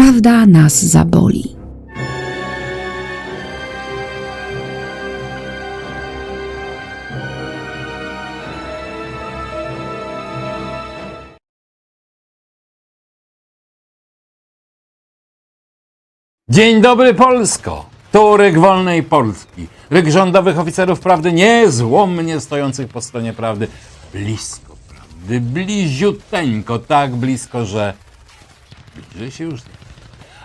Prawda nas zaboli. Dzień dobry Polsko! Tu ryk wolnej Polski. Ryk rządowych oficerów prawdy, niezłomnie stojących po stronie prawdy. Blisko prawdy, bliziuteńko, tak blisko, że bliżej się już nie.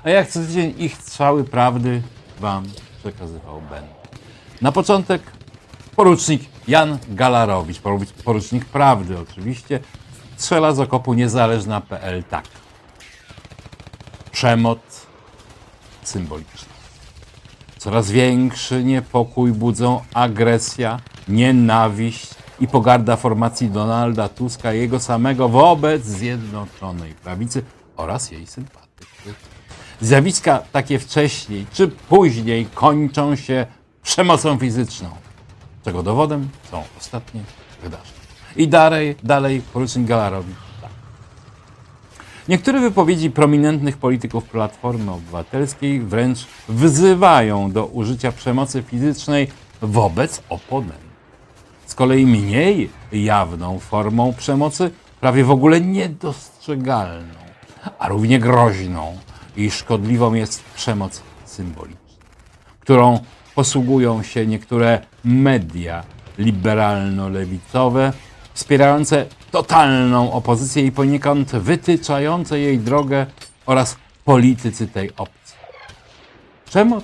A jak co tydzień ich strzały prawdy wam przekazywał będę. Na początek porucznik Jan Galarowicz, poru- porucznik prawdy oczywiście, strzela z okopu niezależna.pl tak. Przemoc symboliczna. Coraz większy niepokój budzą agresja, nienawiść i pogarda formacji Donalda Tuska jego samego wobec Zjednoczonej Prawicy oraz jej sympatyków. Zjawiska takie wcześniej czy później kończą się przemocą fizyczną, czego dowodem są ostatnie wydarzenia. I dalej, dalej porucznik Galarowicz Niektóre wypowiedzi prominentnych polityków Platformy Obywatelskiej wręcz wzywają do użycia przemocy fizycznej wobec oponentów. Z kolei mniej jawną formą przemocy, prawie w ogóle niedostrzegalną, a równie groźną i szkodliwą jest przemoc symboliczna, którą posługują się niektóre media liberalno-lewicowe, wspierające totalną opozycję i poniekąd wytyczające jej drogę oraz politycy tej opcji. Przemoc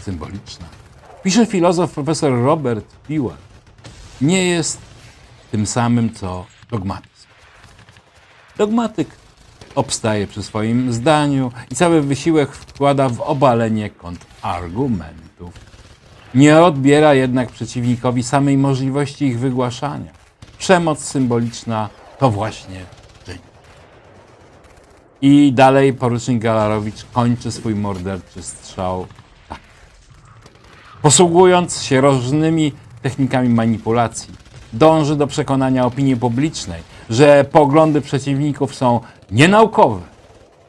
symboliczna. Pisze filozof profesor Robert Piła. Nie jest tym samym co dogmatyzm. Dogmatyk obstaje przy swoim zdaniu i cały wysiłek wkłada w obalenie kontrargumentów. Nie odbiera jednak przeciwnikowi samej możliwości ich wygłaszania. Przemoc symboliczna to właśnie czyni. I dalej porucznik Galarowicz kończy swój morderczy strzał tak. Posługując się różnymi technikami manipulacji, dąży do przekonania opinii publicznej, że poglądy przeciwników są nienaukowe,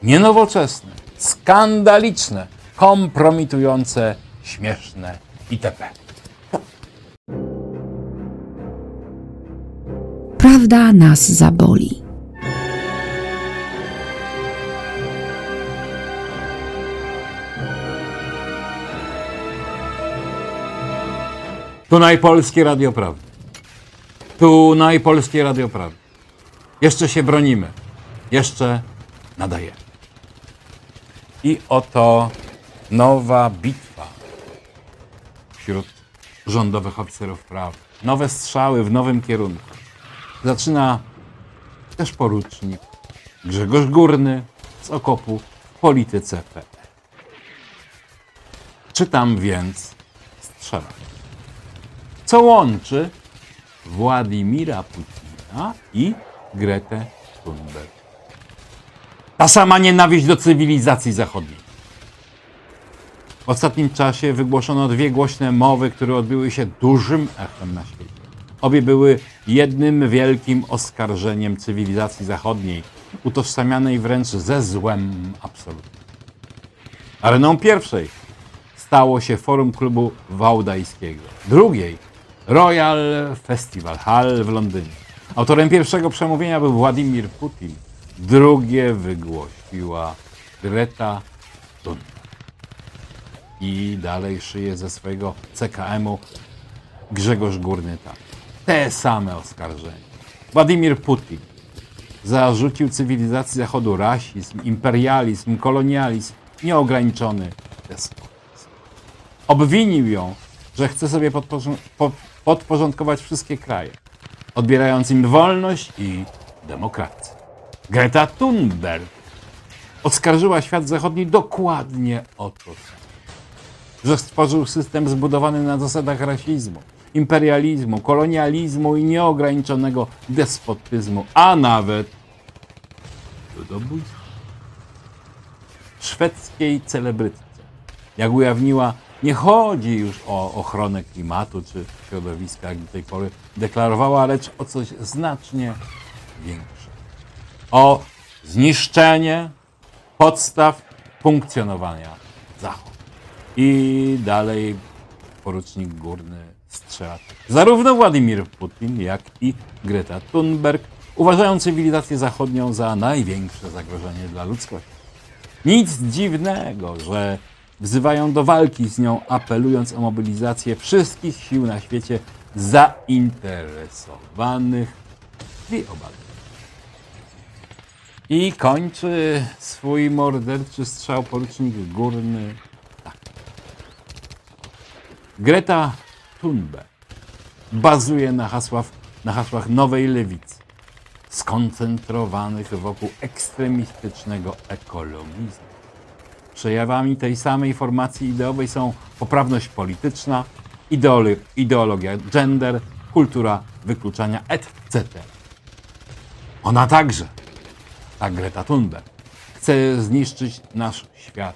nienowoczesne, skandaliczne, kompromitujące, śmieszne itp. Prawda nas zaboli. Tu najpolskie Radio Prawdy. Tu najpolskie Radio Prawdy. Jeszcze się bronimy. Jeszcze nadajemy. I oto nowa bitwa wśród rządowych oficerów prawa. Nowe strzały w nowym kierunku. Zaczyna też porucznik Grzegorz Górny z okopu w polityce PL. Czytam więc strzelać. Co łączy Władimira Putina i Gretę Thunberg? Ta sama nienawiść do cywilizacji zachodniej. W ostatnim czasie wygłoszono dwie głośne mowy, które odbyły się dużym echem na świecie. Obie były jednym wielkim oskarżeniem cywilizacji zachodniej, utożsamianej wręcz ze złem absolutnym. Areną pierwszej stało się forum klubu wałdajskiego. Drugiej Royal Festival Hall w Londynie. Autorem pierwszego przemówienia był Władimir Putin. Drugie wygłosiła Greta Thunberg. I dalej szyje ze swojego CKM-u Grzegorz Górny tak. Te same oskarżenia. Władimir Putin zarzucił cywilizacji Zachodu rasizm, imperializm, kolonializm, nieograniczony despotyzm. Obwinił ją, że chce sobie podporząd- po- podporządkować wszystkie kraje, odbierając im wolność i demokrację. Greta Thunberg oskarżyła świat zachodni dokładnie o to że stworzył system zbudowany na zasadach rasizmu, imperializmu, kolonializmu i nieograniczonego despotyzmu, a nawet ludobójstwa. Szwedzkiej celebrytce, jak ujawniła, nie chodzi już o ochronę klimatu czy środowiska, jak do tej pory deklarowała, lecz o coś znacznie większe. O zniszczenie podstaw funkcjonowania Zachodu. I dalej porucznik górny strzela. Zarówno Władimir Putin, jak i Greta Thunberg uważają cywilizację zachodnią za największe zagrożenie dla ludzkości. Nic dziwnego, że wzywają do walki z nią, apelując o mobilizację wszystkich sił na świecie zainteresowanych jej obaleniu. I kończy swój morderczy strzał porucznik górny tak. Greta Thunberg bazuje na na hasłach nowej lewicy, skoncentrowanych wokół ekstremistycznego ekologizmu. Przejawami tej samej formacji ideowej są poprawność polityczna, ideolo- ideologia gender, kultura wykluczania, etc. Ona także, ta Greta Thunberg, chce zniszczyć nasz świat,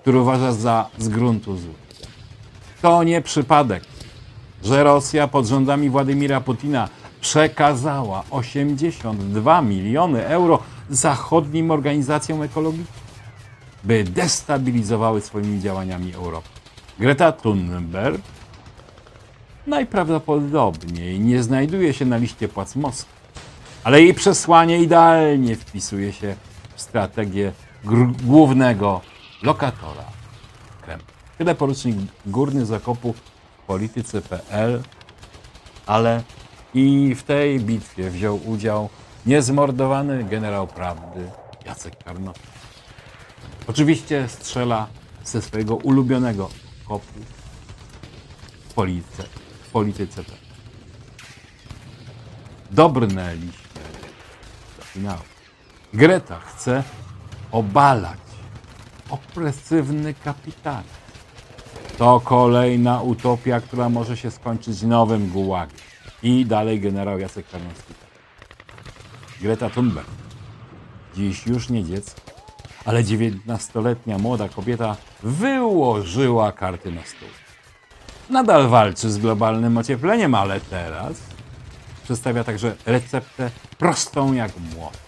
który uważa za z gruntu zły. To nie przypadek, że Rosja pod rządami Władimira Putina przekazała 82 miliony euro zachodnim organizacjom ekologicznym, by destabilizowały swoimi działaniami Europę. Greta Thunberg najprawdopodobniej nie znajduje się na liście płac Moskwy, ale jej przesłanie idealnie wpisuje się w strategię głównego lokatora Kremla. Tyle porucznik górny zakopu w polityce.pl, ale i w tej bitwie wziął udział niezmordowany generał prawdy Jacek Karnowski. Oczywiście strzela ze swojego ulubionego kopu w polityce. W polityce. Dobrnęliśmy do finału. Greta chce obalać opresywny kapitalizm. To kolejna utopia, która może się skończyć nowym gułagiem. I dalej generał Jacek Karnowski. Greta Thunberg. Dziś już nie dziecko, ale 19-letnia młoda kobieta wyłożyła karty na stół. Nadal walczy z globalnym ociepleniem, ale teraz przedstawia także receptę prostą jak młot,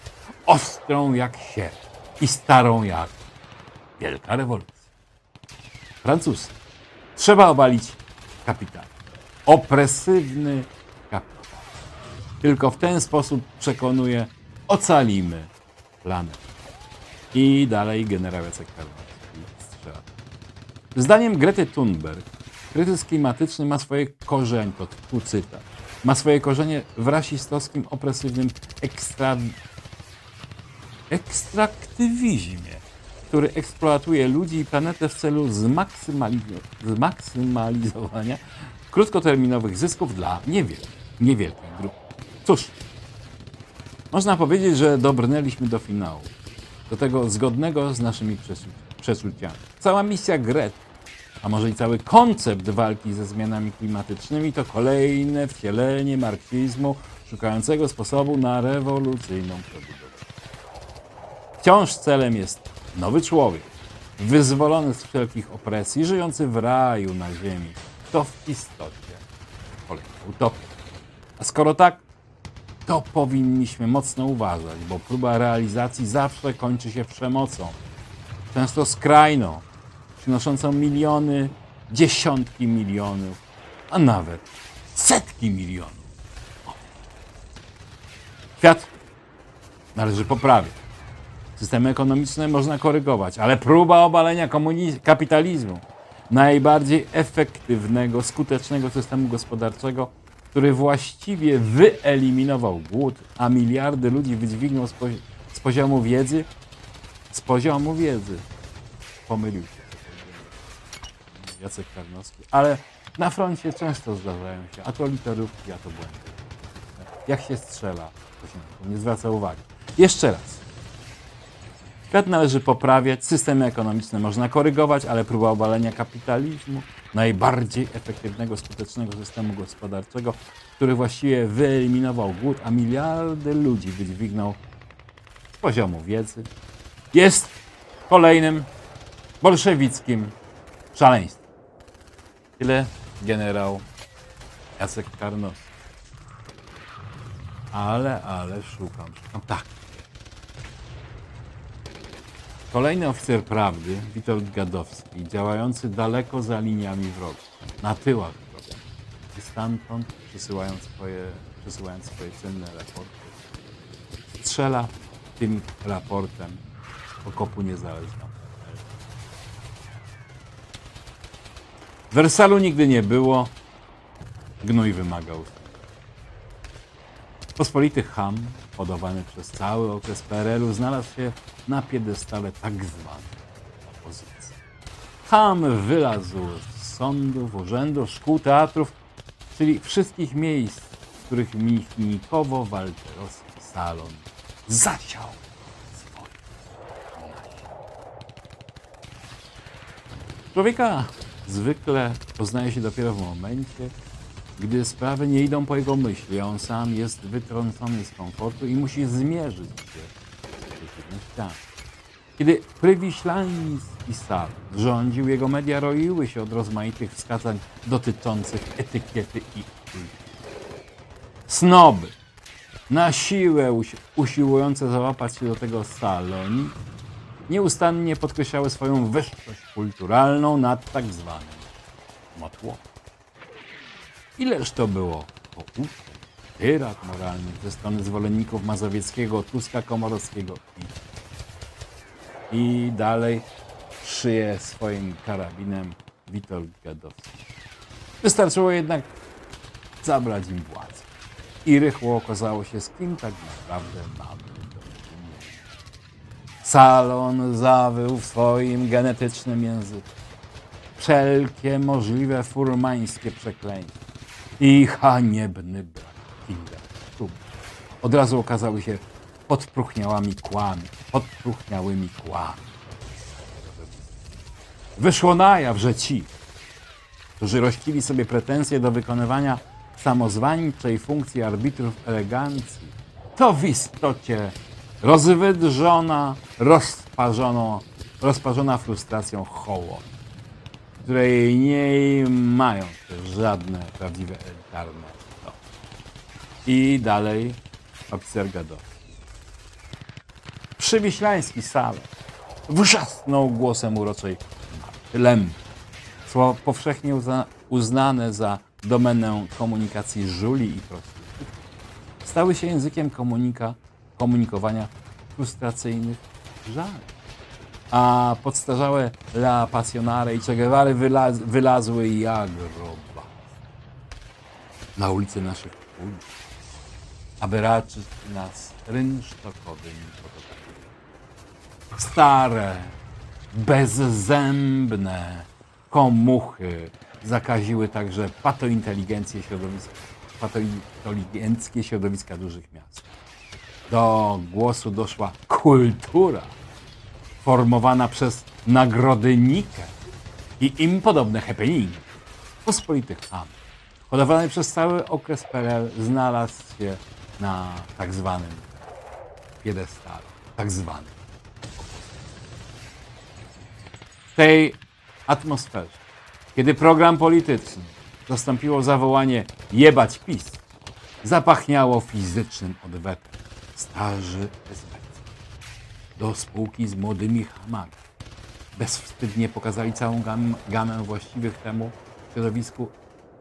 ostrą jak sierp i starą jak wielka rewolucja. Francuz. Trzeba obalić kapitał. Opresywny kapitał. Tylko w ten sposób przekonuje, ocalimy planetę. I dalej generał Jacek Karnowski strzela. Zdaniem Grety Thunberg kryzys klimatyczny ma swoje korzenie, to tu cytat, ma swoje korzenie w rasistowskim, opresywnym ekstra... ekstraktywizmie, który eksploatuje ludzi i planetę w celu zmaksymaliz- zmaksymalizowania krótkoterminowych zysków dla niewielkich, niewielkich grup. Cóż, można powiedzieć, że dobrnęliśmy do finału. Do tego zgodnego z naszymi przeczuciami. Cała misja Gret, a może i cały koncept walki ze zmianami klimatycznymi to kolejne wcielenie marksizmu szukającego sposobu na rewolucyjną przebudowę. Wciąż celem jest nowy człowiek, wyzwolony z wszelkich opresji, żyjący w raju na ziemi. To w istocie kolejna utopia. A skoro tak, to powinniśmy mocno uważać, bo próba realizacji zawsze kończy się przemocą. Często skrajną, przynoszącą miliony, dziesiątki milionów, a nawet setki milionów. Świat należy poprawić. Systemy ekonomiczne można korygować, ale próba obalenia kapitalizmu, najbardziej efektywnego, skutecznego systemu gospodarczego, który właściwie wyeliminował głód, a miliardy ludzi wydźwignął z, pozi- z poziomu wiedzy, z poziomu wiedzy. Pomylił się. Jacek Karnowski. Ale na froncie często zdarzają się, a to literówki, a to błędy. Jak się strzela, to się nie zwraca uwagi. Jeszcze raz. Świat należy poprawiać, systemy ekonomiczne można korygować, ale próba obalenia kapitalizmu, najbardziej efektywnego, skutecznego systemu gospodarczego, który właściwie wyeliminował głód, a miliardy ludzi wydźwignął z poziomu wiedzy, jest kolejnym bolszewickim szaleństwem. Tyle generał Jacek Karnowski. Ale, ale szukam, szukam. Tak. Kolejny oficer prawdy, Witold Gadowski, działający daleko za liniami wroga, na tyłach wroga, i stamtąd przesyłając swoje, przesyłając swoje cenne raporty, strzela tym raportem okopu niezależną. Wersalu nigdy nie było, gnój wymagał. Pospolity ham, hodowany przez cały okres PRL-u, znalazł się na piedestale tak zwanej opozycji. Ham wylazł z sądów, urzędów, szkół, teatrów, czyli wszystkich miejsc, w których michnikowo walterowski salon zasiał swoje Człowieka zwykle poznaje się dopiero w momencie, gdy sprawy nie idą po jego myśli, a on sam jest wytrącony z komfortu i musi zmierzyć się z przeciwnościami. Kiedy prywiślański salon rządził, jego media roiły się od rozmaitych wskazań dotyczących etykiety i kultury. Snoby, na siłę usi- usiłujące załapać się do tego saloni, nieustannie podkreślały swoją wyższość kulturalną nad tak zwanym motłokiem. Ileż to było pouczeń, tyrat moralnych ze strony zwolenników Mazowieckiego, Tuska Komorowskiego i, i dalej szyje swoim karabinem Witold Gadowski. Wystarczyło jednak zabrać im władzę. I rychło okazało się, z kim tak naprawdę mamy do czynienia. Salon zawył w swoim genetycznym języku wszelkie możliwe furmańskie przekleństwa i haniebny brak intelektu. Od razu okazały się podpruchniałymi kłami, podpruchniałymi kłami. Wyszło na jaw, że ci, którzy rościli sobie pretensje do wykonywania samozwańczej funkcji arbitrów elegancji, to w istocie rozwydrzona, rozparzono, rozparzona frustracją hołot której nie mają żadne prawdziwe elitarne. I dalej oficer Gadowski. Przywiślański salon wrzasnął głosem uroczej lęby. Słowo powszechnie uzna, uznane za domenę komunikacji żuli i prostytutów stały się językiem komunika, komunikowania frustracyjnych żali a podstarzałe La Passionare i Che Guevary wylaz, wylazły jak roba na ulicy naszych ulic, aby raczyć nas rynsztokowymi. Stare, bezzębne komuchy zakaziły także patointeligencję środowiska, patointeligenckie środowiska dużych miast. Do głosu doszła kultura formowana przez nagrody Nike i im podobne happeningi. Pospolity ham, hodowany przez cały okres PRL, znalazł się na tak zwanym piedestale, tak zwanym. W tej atmosferze, kiedy program polityczny zastąpiło zawołanie jebać PiS, zapachniało fizycznym odwetem. Starzy SB do spółki z młodymi hamami. Bezwstydnie pokazali całą gam, gamę właściwych temu środowisku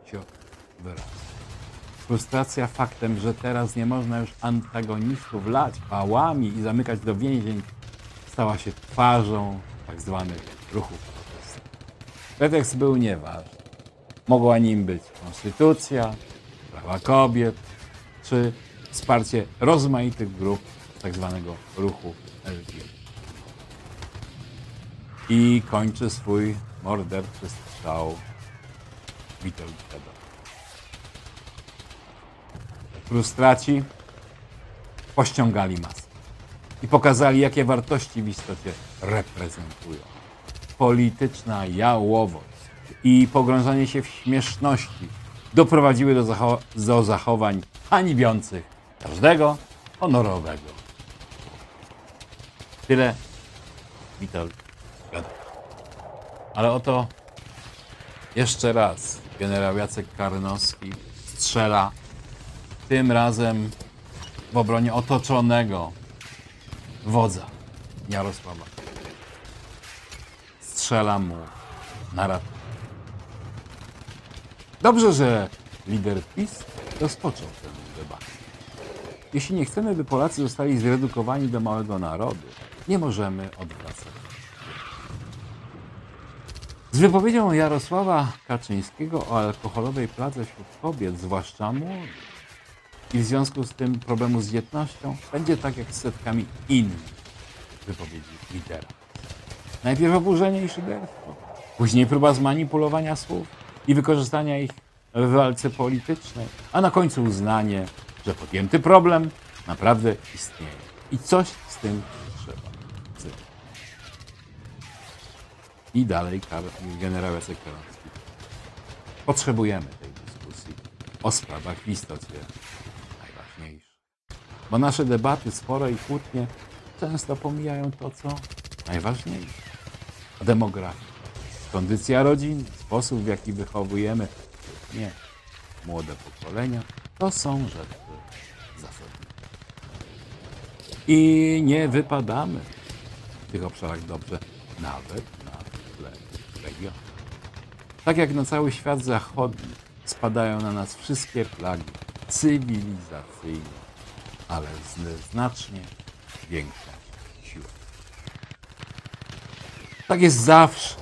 środków wyrazu. Frustracja faktem, że teraz nie można już antagonistów lać pałami i zamykać do więzień, stała się twarzą tak zwanych ruchów protestów. Pretekst był nieważny. Mogła nim być konstytucja, prawa kobiet, czy wsparcie rozmaitych grup tak zwanego ruchu LGBT. I kończy swój morderczy strzał Witold Gadowski. Frustraci pościągali masę i pokazali, jakie wartości w istocie reprezentują. Polityczna jałowość i pogrążanie się w śmieszności doprowadziły do, zacho- do zachowań hańbiących każdego honorowego. Tyle Witold Gadowski. Ale oto jeszcze raz generał Jacek Karnowski strzela tym razem w obronie otoczonego wodza Jarosława strzela mu na rat. Dobrze, że lider PiS rozpoczął tę debatę. Jeśli nie chcemy, by Polacy zostali zredukowani do małego narodu, nie możemy odwracać. Z wypowiedzią Jarosława Kaczyńskiego o alkoholowej pladze wśród kobiet, zwłaszcza młodych, i w związku z tym problemu z dzietnością, będzie tak jak z setkami innych wypowiedzi lidera. Najpierw oburzenie i szyderstwo, później próba zmanipulowania słów i wykorzystania ich w walce politycznej, a na końcu uznanie, że podjęty problem naprawdę istnieje i coś z tym trzeba zrobić. I dalej generał Jacek. Potrzebujemy tej dyskusji o sprawach w istocie. Bo nasze debaty, spore i kłótnie często pomijają to, co najważniejsze. Demografia, kondycja rodzin, sposób, w jaki wychowujemy nie młode pokolenia, to są rzeczy zasadnicze. I nie wypadamy w tych obszarach dobrze, nawet na tle regionu. Tak jak na cały świat zachodni spadają na nas wszystkie plagi cywilizacyjne, ale znacznie większą siłą. Tak jest zawsze.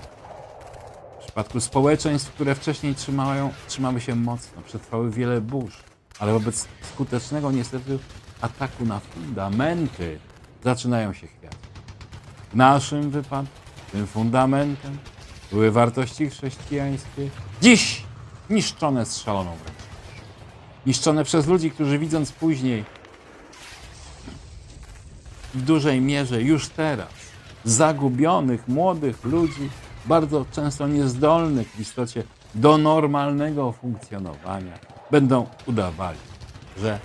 W przypadku społeczeństw, które wcześniej trzymają, trzymały się mocno, przetrwały wiele burz, ale wobec skutecznego niestety ataku na fundamenty zaczynają się chwiać. W naszym wypadku tym fundamentem były wartości chrześcijańskie, dziś niszczone z szaloną wręcz. Niszczone przez ludzi, którzy widząc później w dużej mierze już teraz zagubionych młodych ludzi, bardzo często niezdolnych w istocie do normalnego funkcjonowania, będą udawali, że.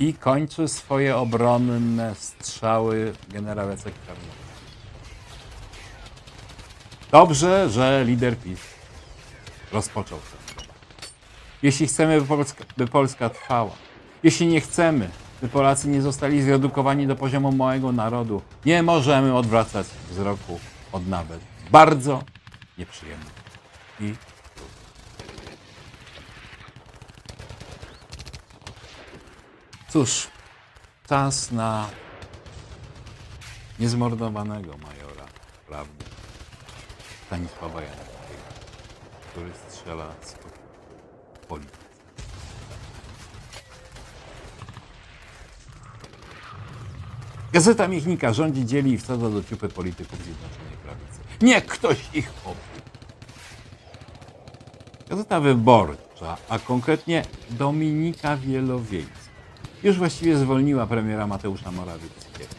I kończy swoje obronne strzały generał Jacek. Dobrze, że lider PiS rozpoczął debatę. Jeśli chcemy, by Polska, by Polska trwała, jeśli nie chcemy, by Polacy nie zostali zredukowani do poziomu małego narodu, nie możemy odwracać wzroku od nawet bardzo nieprzyjemnych i Cóż, czas na niezmordowanego majora prawdy Stanisława Janowskiego, który strzela z polityki. Gazeta Michnika rządzi, dzieli i wsadza do ciupy polityków Zjednoczonej Prawicy. Niech ktoś ich powie. Gazeta Wyborcza, a konkretnie Dominika Wielowiejska, już właściwie zwolniła premiera Mateusza Morawieckiego.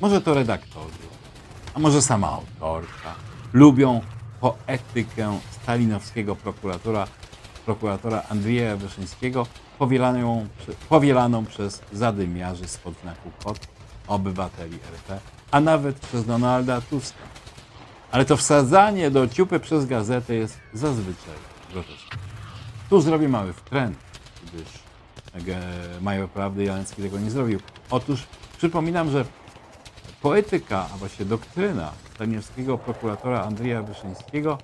Może to redaktorzy, a może sama autorka lubią poetykę stalinowskiego prokuratora, prokuratora Andrzeja Wyszyńskiego, powielaną, powielaną przez zadymiarzy spod znaku KOT, obywateli RP, a nawet przez Donalda Tuska. Ale to wsadzanie do ciupy przez gazetę jest zazwyczaj groteskie. Tu zrobię mały wtręt, gdyż Major Prawdy Jaleński tego nie zrobił. Otóż przypominam, że poetyka, a właściwie doktryna stalinowskiego prokuratora Andrzeja Wyszyńskiego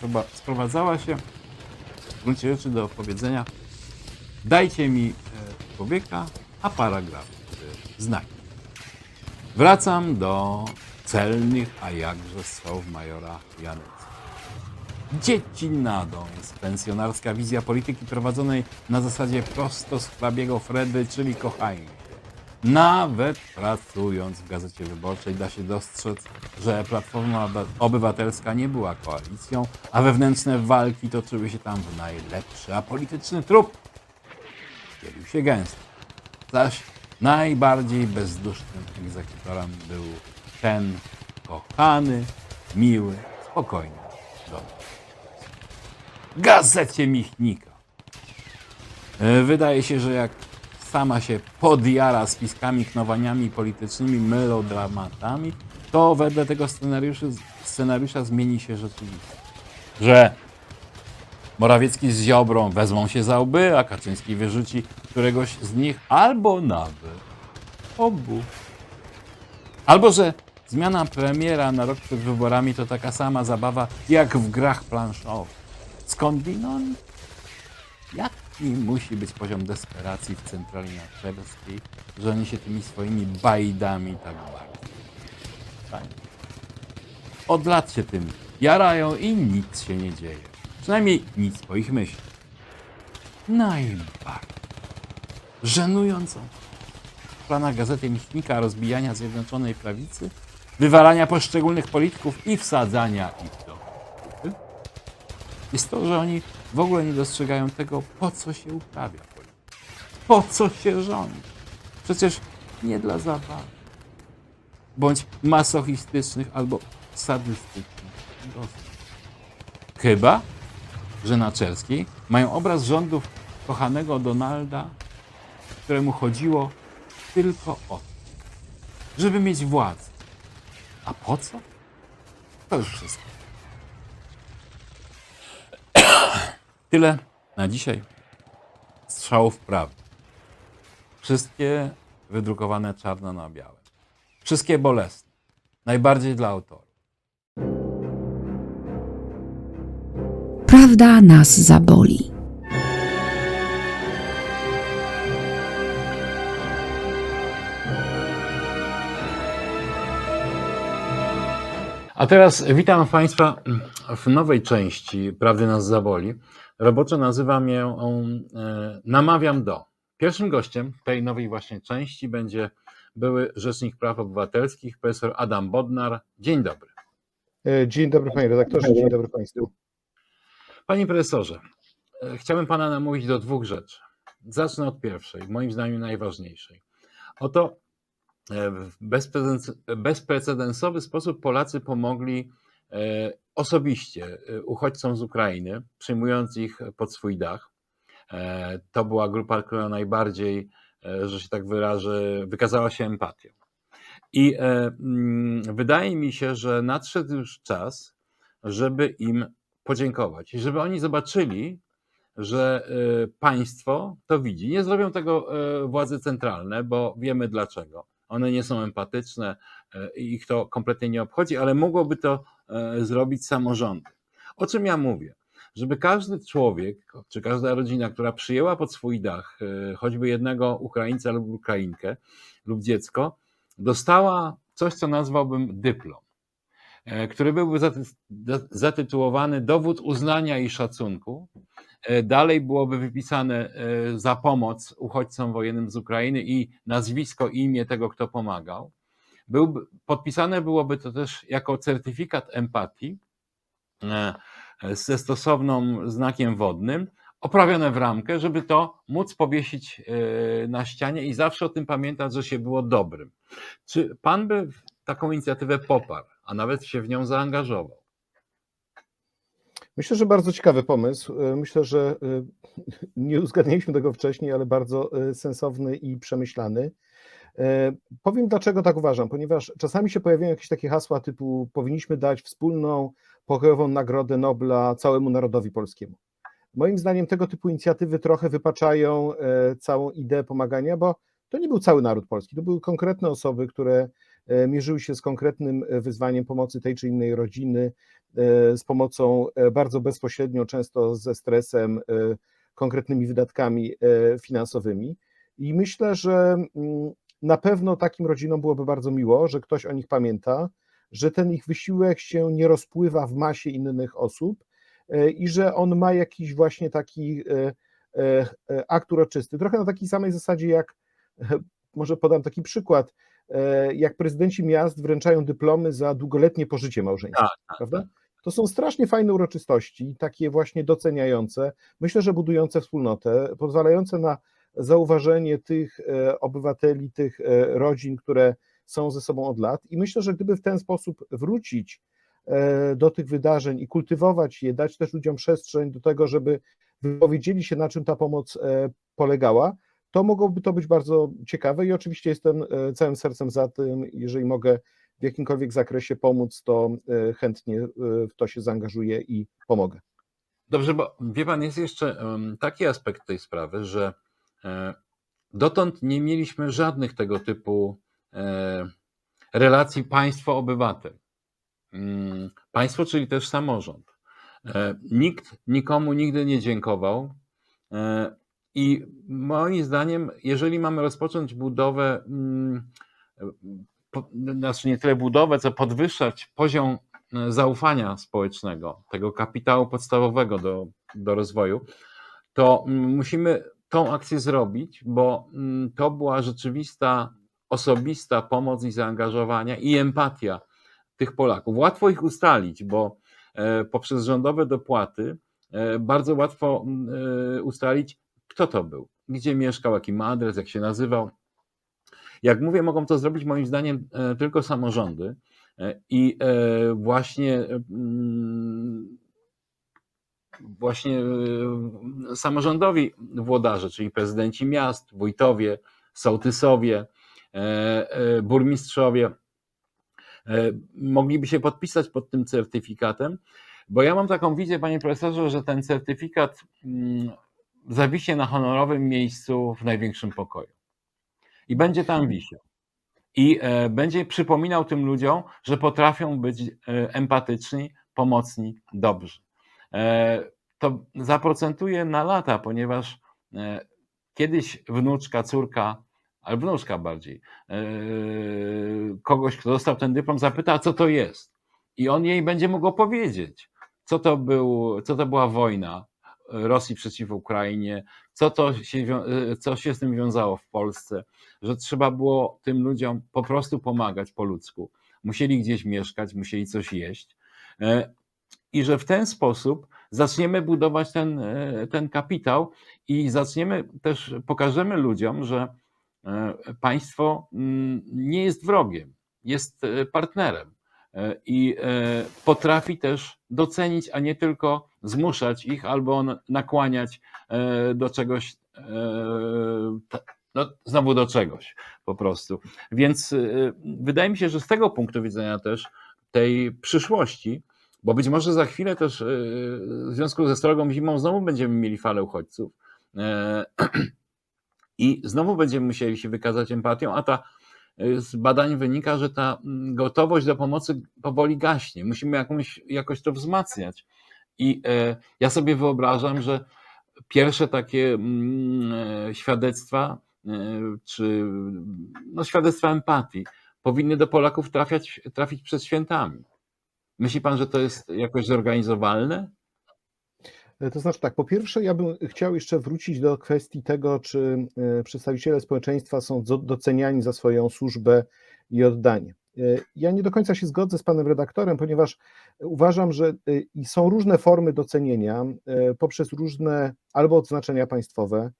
sprowa- sprowadzała się w gruncie rzeczy do powiedzenia dajcie mi e, człowieka, a paragraf e, znaki. Wracam do celnych, a jakże słów majora Janecka. Dziecinadą jest pensjonarska wizja polityki prowadzonej na zasadzie prosto z hrabiego Fredy, czyli kochajmy się. Nawet pracując w Gazecie Wyborczej da się dostrzec, że Platforma Obywatelska nie była koalicją, a wewnętrzne walki toczyły się tam w najlepszy, a polityczny trup dzielił się gęsto. Zaś najbardziej bezdusznym egzekutorem był ten kochany, miły, spokojny dom. Gazecie Michnika. E, Wydaje się, że jak sama się podjara spiskami, knowaniami politycznymi, melodramatami, to wedle tego scenariusza, scenariusza zmieni się rzeczywistość. Że Morawiecki z Ziobrą wezmą się za łby, a Kaczyński wyrzuci któregoś z nich, albo nawet obu. Albo że Zmiana premiera na rok przed wyborami to taka sama zabawa jak w grach planszowych. Skądinąd? Jaki musi być poziom desperacji w centrali narciarskiej, że oni się tymi swoimi bajdami tak bardzo stają? Od lat się tym jarają i nic się nie dzieje. Przynajmniej nic po ich myśli. Najbardziej żenującą w planach Gazety Michnika rozbijania Zjednoczonej Prawicy, wywalania poszczególnych polityków i wsadzania ich do jest to, że oni w ogóle nie dostrzegają tego, po co się uprawia politykę, po co się rządzi. Przecież nie dla zabawy, bądź masochistycznych albo sadystycznych. Chyba, że na Czerskiej mają obraz rządów kochanego Donalda, któremu chodziło tylko o to, żeby mieć władzę. A po co? To już wszystko. Tyle na dzisiaj. Strzałów prawdy. Wszystkie wydrukowane czarno na białe. Wszystkie bolesne. Najbardziej dla autorów. Prawda nas zaboli. A teraz witam Państwa w nowej części Prawdy nas zaboli. Roboczo nazywam ją e, Namawiam do. Pierwszym gościem tej nowej właśnie części będzie były Rzecznik Praw Obywatelskich, profesor Adam Bodnar. Dzień dobry. E, Dzień dobry panie redaktorze, dzień dobry państwu. Panie profesorze, e, chciałbym Pana namówić do dwóch rzeczy. Zacznę od pierwszej, moim zdaniem najważniejszej. Oto e, w bezprecedens- bezprecedensowy sposób Polacy pomogli e, osobiście uchodźcom z Ukrainy, przyjmując ich pod swój dach. To była grupa, która najbardziej, że się tak wyrażę, wykazała się empatią. I mm, wydaje mi się, że nadszedł już czas, żeby im podziękować i żeby oni zobaczyli, że e, państwo to widzi. Nie zrobią tego e, władze centralne, bo wiemy dlaczego. One nie są empatyczne e, i ich to kompletnie nie obchodzi, ale mogłoby to zrobić samorządy. O czym ja mówię? Żeby każdy człowiek, czy każda rodzina, która przyjęła pod swój dach choćby jednego Ukraińca lub Ukrainkę lub dziecko, dostała coś, co nazwałbym dyplom który byłby zaty- za- zatytułowany Dowód uznania i szacunku. E, Dalej byłoby wypisane e, za pomoc uchodźcom wojennym z Ukrainy i nazwisko imię tego, kto pomagał. Byłby, podpisane byłoby to też jako certyfikat empatii e, ze stosownym znakiem wodnym, oprawione w ramkę, żeby to móc powiesić e, na ścianie i zawsze o tym pamiętać, że się było dobrym. Czy pan by taką inicjatywę poparł, a nawet się w nią zaangażował? Myślę, że bardzo ciekawy pomysł. E, Myślę, że e, nie uzgadnialiśmy tego wcześniej, ale bardzo e, sensowny i przemyślany. Powiem dlaczego tak uważam, ponieważ czasami się pojawiają jakieś takie hasła typu powinniśmy dać wspólną pokojową nagrodę Nobla całemu narodowi polskiemu. Moim zdaniem tego typu inicjatywy trochę wypaczają całą ideę pomagania, bo to nie był cały naród polski, to były konkretne osoby, które mierzyły się z konkretnym e, wyzwaniem pomocy tej czy innej rodziny, e, z pomocą e, bardzo bezpośrednio, często ze stresem, e, konkretnymi wydatkami e, finansowymi. I myślę, że mm, na pewno takim rodzinom byłoby bardzo miło, że ktoś o nich pamięta, że ten ich wysiłek się nie rozpływa w masie innych osób e, i że on ma jakiś właśnie taki e, e, e, akt uroczysty. Trochę na takiej samej zasadzie jak, e, może podam taki przykład, e, jak prezydenci miast wręczają dyplomy za długoletnie pożycie małżeńskie, prawda? To są strasznie fajne uroczystości, takie właśnie doceniające, myślę, że budujące wspólnotę, pozwalające na zauważenie tych e, obywateli, tych e, rodzin, które są ze sobą od lat. I myślę, że gdyby w ten sposób wrócić e, do tych wydarzeń i kultywować je, dać też ludziom przestrzeń do tego, żeby wypowiedzieli się, na czym ta pomoc e, polegała, to mogłoby to być bardzo ciekawe i oczywiście jestem e, całym sercem za tym, jeżeli mogę w jakimkolwiek zakresie pomóc, to e, chętnie e, w to się zaangażuję i pomogę. Dobrze, bo wie pan, jest jeszcze taki aspekt tej sprawy, że dotąd nie mieliśmy żadnych tego typu relacji państwo-obywatel. Mm, Państwo, czyli też samorząd. Nikt nikomu nigdy nie dziękował. I moim zdaniem, jeżeli mamy rozpocząć budowę, mm, znaczy nie tyle budowę, co podwyższać poziom e, zaufania społecznego, tego kapitału podstawowego do, do rozwoju, to mm, musimy tą akcję zrobić, bo mm, to była rzeczywista, osobista pomoc i zaangażowania i empatia tych Polaków. Łatwo ich ustalić, bo e, poprzez rządowe dopłaty e, bardzo łatwo ustalić, kto to był, gdzie mieszkał, jaki ma adres, jak się nazywał. Jak mówię, mogą to zrobić moim zdaniem e, tylko samorządy. E, i e, właśnie mm, właśnie samorządowi włodarze, czyli prezydenci miast, wójtowie, sołtysowie, burmistrzowie, mogliby się podpisać pod tym certyfikatem, bo ja mam taką wizję, panie profesorze, że ten certyfikat mm, zawisie na honorowym miejscu w największym pokoju. I będzie tam wisiał. I e, będzie przypominał tym ludziom, że potrafią być e, empatyczni, pomocni, dobrzy. E, To zaprocentuje na lata, ponieważ kiedyś wnuczka, córka, ale wnuczka bardziej, kogoś, kto dostał ten dyplom, zapyta, co to jest. I on jej będzie mógł opowiedzieć, co to, był, co to była wojna Rosji przeciw Ukrainie, co, to się, e, co się z tym wiązało w Polsce, że trzeba było tym ludziom po prostu pomagać po ludzku. Musieli gdzieś mieszkać, musieli coś jeść. E, I że w ten sposób zaczniemy budować ten, e, ten kapitał i zaczniemy też, pokażemy ludziom, że państwo mm, nie jest wrogiem, jest partnerem i e, potrafi też docenić, a nie tylko zmuszać ich albo nakłaniać e, do czegoś, e, ta- no, znowu do czegoś po prostu. Więc e, wydaje mi się, że z tego punktu widzenia też tej przyszłości, bo być może za chwilę też e, w związku ze strogą zimą znowu będziemy mieli falę uchodźców e, i znowu będziemy musieli się wykazać empatią, a ta e, z badań wynika, że ta mm, gotowość do pomocy powoli gaśnie. Musimy jakąś, jakoś to wzmacniać. I e, ja sobie wyobrażam, że pierwsze takie mm, e, świadectwa, e, czy no, świadectwa empatii, powinny do Polaków trafiać, trafić przed świętami. Myśli pan, że to jest jakoś zorganizowalne? E, To znaczy tak, po pierwsze, ja bym chciał jeszcze wrócić do kwestii tego, czy e, przedstawiciele społeczeństwa są do- doceniani za swoją służbę i oddanie. E, Ja nie do końca się zgodzę z panem redaktorem, ponieważ uważam, że są różne formy docenienia poprzez różne albo odznaczenia państwowe,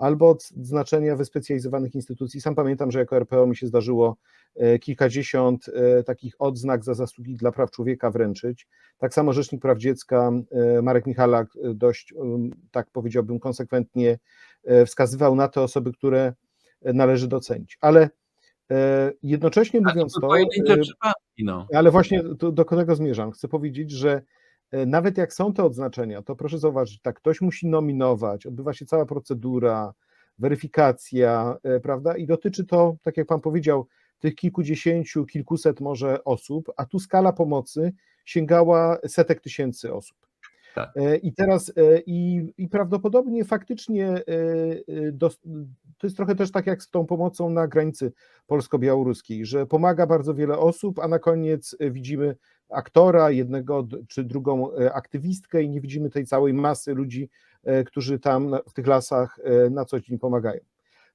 albo odznaczenia wyspecjalizowanych instytucji. Sam pamiętam, że jako RPO mi się zdarzyło e, kilkadziesiąt e, takich odznak za zasługi dla praw człowieka wręczyć. Tak samo Rzecznik Praw Dziecka e, Marek Michalak dość, tak powiedziałbym, konsekwentnie wskazywał na te osoby, które należy docenić. Ale jednocześnie mówiąc to no. ale właśnie do, do tego zmierzam. Chcę powiedzieć, że nawet jak są te odznaczenia, to proszę zauważyć, tak, ktoś musi nominować, odbywa się cała procedura, weryfikacja, e, prawda? I dotyczy to, tak jak Pan powiedział, tych kilkudziesięciu, kilkuset może osób, a tu skala pomocy sięgała setek tysięcy osób. Tak. E, I teraz, e, i, i prawdopodobnie faktycznie e, e, dos- to jest trochę też tak jak z tą pomocą na granicy polsko-białoruskiej, że pomaga bardzo wiele osób, a na koniec e, widzimy aktora, jednego czy drugą e, aktywistkę i nie widzimy tej całej masy ludzi, e, którzy tam w tych lasach e, na co dzień pomagają.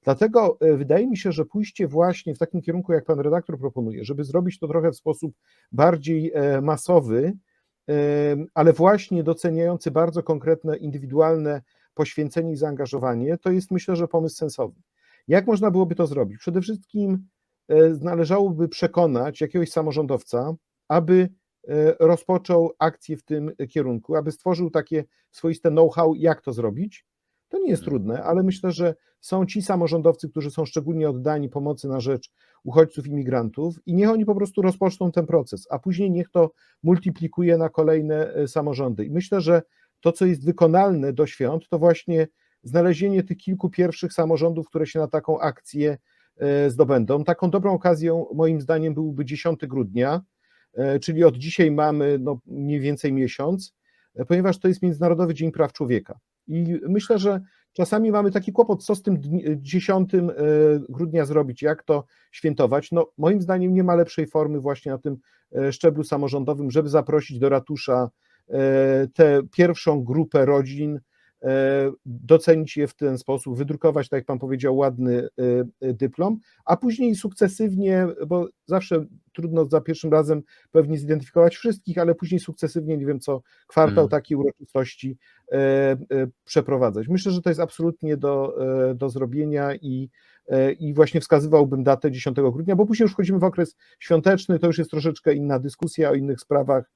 Dlatego wydaje mi się, że pójście właśnie w takim kierunku, jak pan redaktor proponuje, żeby zrobić to trochę w sposób bardziej masowy, ale właśnie doceniający bardzo konkretne, indywidualne poświęcenie i zaangażowanie, to jest myślę, że pomysł sensowny. Jak można byłoby to zrobić? Przede wszystkim należałoby przekonać jakiegoś samorządowca, aby rozpoczął akcję w tym kierunku, aby stworzył takie swoiste know-how, jak to zrobić. To nie jest Mhm. trudne, ale myślę, że są ci samorządowcy, którzy są szczególnie oddani pomocy na rzecz uchodźców, imigrantów i niech oni po prostu rozpoczną ten proces, a później niech to multiplikuje na kolejne e, samorządy. I myślę, że to, co jest wykonalne do świąt, to właśnie znalezienie tych kilku pierwszych samorządów, które się na taką akcję zdobędą. Taką dobrą okazją, moim zdaniem, byłby 10 grudnia, czyli od dzisiaj mamy no, mniej więcej miesiąc, ponieważ to jest Międzynarodowy Dzień Praw Człowieka. I myślę, że czasami mamy taki kłopot, co z tym 10 grudnia zrobić, jak to świętować. No, moim zdaniem nie ma lepszej formy właśnie na tym szczeblu samorządowym, żeby zaprosić do ratusza tę pierwszą grupę rodzin, E, docenić je w ten sposób, wydrukować, tak jak Pan powiedział, ładny e, dyplom, a później sukcesywnie, bo zawsze trudno za pierwszym razem pewnie zidentyfikować wszystkich, ale później sukcesywnie, nie wiem co, kwartał hmm. takiej uroczystości e, przeprowadzać. Myślę, że to jest absolutnie do, do zrobienia i, i właśnie wskazywałbym datę 10 grudnia, bo później już wchodzimy w okres świąteczny, to już jest troszeczkę inna dyskusja o innych sprawach.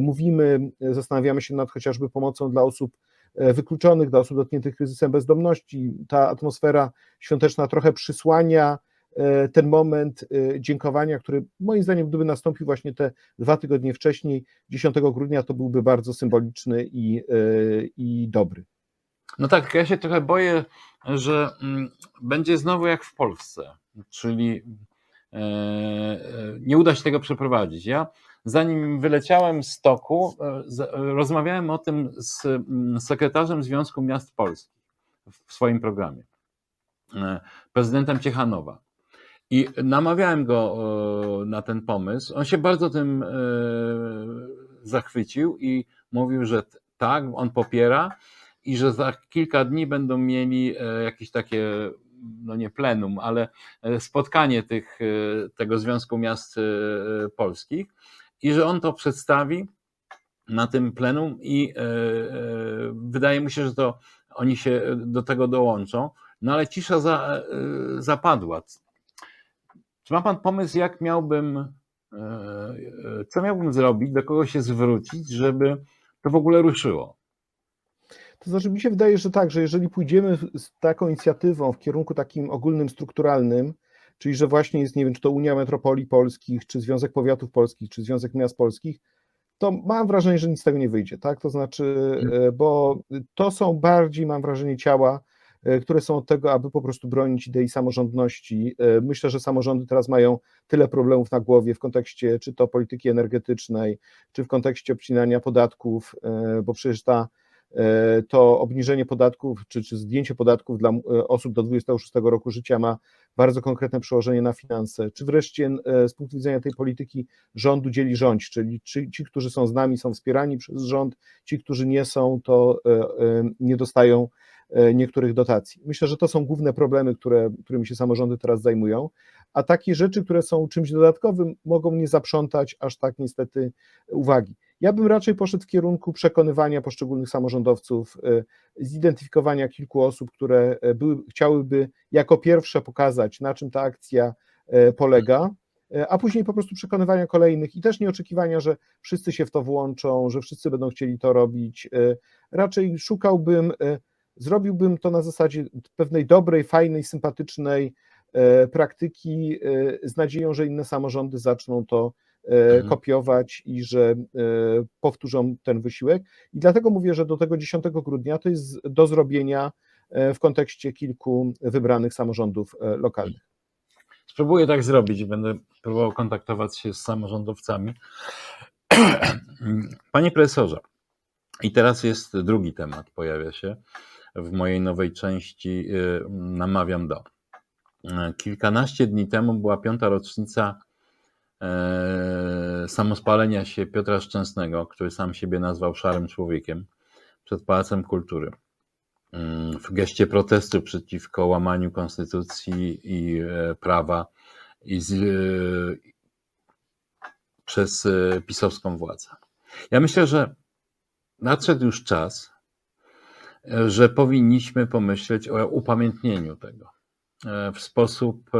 Mówimy, zastanawiamy się nad chociażby pomocą dla osób E, wykluczonych, dla osób dotkniętych kryzysem bezdomności. Ta atmosfera świąteczna trochę przysłania e, ten moment e, dziękowania, który moim zdaniem, gdyby nastąpił właśnie te dwa tygodnie wcześniej, 10 grudnia, to byłby bardzo symboliczny i, i dobry. No tak, ja się trochę boję, że mm, będzie znowu jak w Polsce, czyli nie uda się tego przeprowadzić. Ja zanim wyleciałem z toku, e, rozmawiałem o tym z mm, sekretarzem Związku Miast Polskich w swoim programie, e, prezydentem Ciechanowa. I namawiałem go e, na ten pomysł. On się bardzo tym zachwycił i mówił, że tak, on popiera i że za kilka dni będą mieli jakieś takie, no nie plenum, ale spotkanie tych, tego Związku Miast Polskich i że on to przedstawi na tym plenum i e, e, wydaje mi się, że to oni się do tego dołączą. No ale cisza za, e, zapadła. Czy ma pan pomysł, jak miałbym, co miałbym zrobić, do kogo się zwrócić, żeby to w ogóle ruszyło? To znaczy, mi się wydaje, że tak, że jeżeli pójdziemy z taką inicjatywą w kierunku takim ogólnym, strukturalnym, czyli że właśnie jest, nie wiem, czy to Unia Metropolii Polskich, czy Związek Powiatów Polskich, czy Związek Miast Polskich, to mam wrażenie, że nic z tego nie wyjdzie, tak? To znaczy, mhm. e, bo to są bardziej, mam wrażenie, ciała, e, które są od tego, aby po prostu bronić idei samorządności. E, myślę, że samorządy teraz mają tyle problemów na głowie w kontekście czy to polityki energetycznej, czy w kontekście obcinania podatków, bo przecież ta to obniżenie podatków czy, czy zdjęcie podatków dla e, osób do 26 roku życia ma bardzo konkretne przełożenie na finanse, czy wreszcie e, z punktu widzenia tej polityki rządu dzieli rządź, czyli ci, ci, którzy są z nami, są wspierani przez rząd, ci, którzy nie są, to nie dostają niektórych dotacji. Myślę, że to są główne problemy, które, którymi się samorządy teraz zajmują, a takie rzeczy, które są czymś dodatkowym, mogą nie zaprzątać aż tak niestety uwagi. Ja bym raczej poszedł w kierunku przekonywania poszczególnych samorządowców, e, zidentyfikowania kilku osób, które e, były, chciałyby jako pierwsze pokazać, na czym ta akcja e, polega, a później po prostu przekonywania kolejnych i też nie oczekiwania, że wszyscy się w to włączą, że wszyscy będą chcieli to robić. Raczej szukałbym, zrobiłbym to na zasadzie pewnej dobrej, fajnej, sympatycznej praktyki z nadzieją, że inne samorządy zaczną to mhm. kopiować i że e, powtórzą ten wysiłek. I dlatego mówię, że do tego 10 grudnia to jest do zrobienia e, w kontekście kilku wybranych samorządów lokalnych. Spróbuję tak zrobić. Będę próbował kontaktować się z samorządowcami. Panie profesorze, i teraz jest drugi temat, pojawia się w mojej nowej części. Namawiam do. Kilkanaście dni temu była piąta rocznica e, samospalenia się Piotra Szczęsnego, który sam siebie nazwał szarym człowiekiem, przed Pałacem Kultury. Mm, w geście protestu przeciwko łamaniu konstytucji i e, prawa i z, e, przez e, pisowską władzę. Ja myślę, że nadszedł już czas, że powinniśmy pomyśleć o upamiętnieniu tego w sposób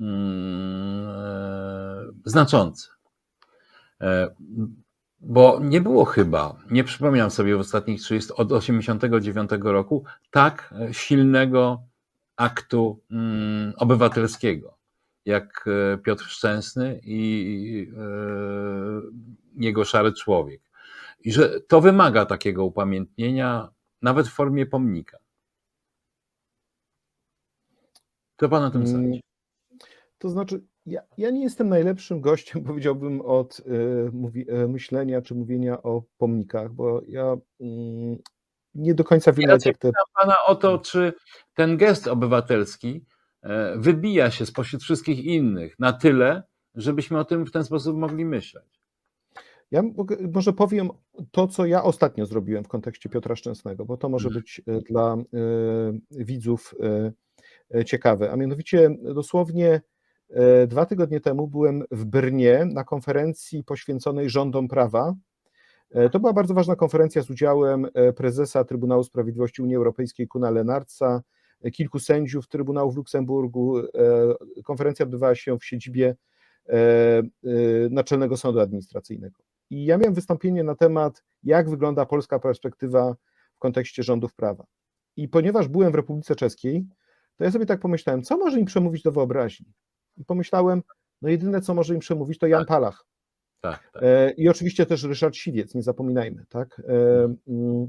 Mm, e, znaczący. E, bo nie było chyba, nie przypominam sobie w ostatnich 30, od 89 roku, tak silnego aktu mm, obywatelskiego, jak e, Piotr Szczęsny i jego szary człowiek. I że to wymaga takiego upamiętnienia, nawet w formie pomnika. Co pan o tym Mm, sądzi? To znaczy, ja, ja nie jestem najlepszym gościem, powiedziałbym, od y, mówi, y, myślenia czy mówienia o pomnikach, bo ja mm, nie do końca wiem, Ja jak te. pytam pana o to, czy ten gest obywatelski e, wybija się spośród wszystkich innych na tyle, żebyśmy o tym w ten sposób mogli myśleć. Ja może powiem to, co ja ostatnio zrobiłem w kontekście Piotra Szczęsnego, bo to może Mhm. być y, dla y, widzów y, y, ciekawe. A mianowicie dosłownie y, dwa tygodnie temu byłem w Brnie na konferencji poświęconej rządom prawa. E, To była bardzo ważna konferencja z udziałem e, prezesa Trybunału Sprawiedliwości Unii Europejskiej Kuna Lenarca, e, kilku sędziów Trybunału w Luksemburgu. E, Konferencja odbywała się w siedzibie e, e, Naczelnego Sądu Administracyjnego. I ja miałem wystąpienie na temat, jak wygląda polska perspektywa w kontekście rządów prawa. I ponieważ byłem w Republice Czeskiej, to ja sobie tak pomyślałem, co może im przemówić do wyobraźni? I pomyślałem, no jedyne, co może im przemówić, to Jan Palach. Tak, tak. E, I oczywiście też Ryszard Siwiec, nie zapominajmy, tak? E, mm,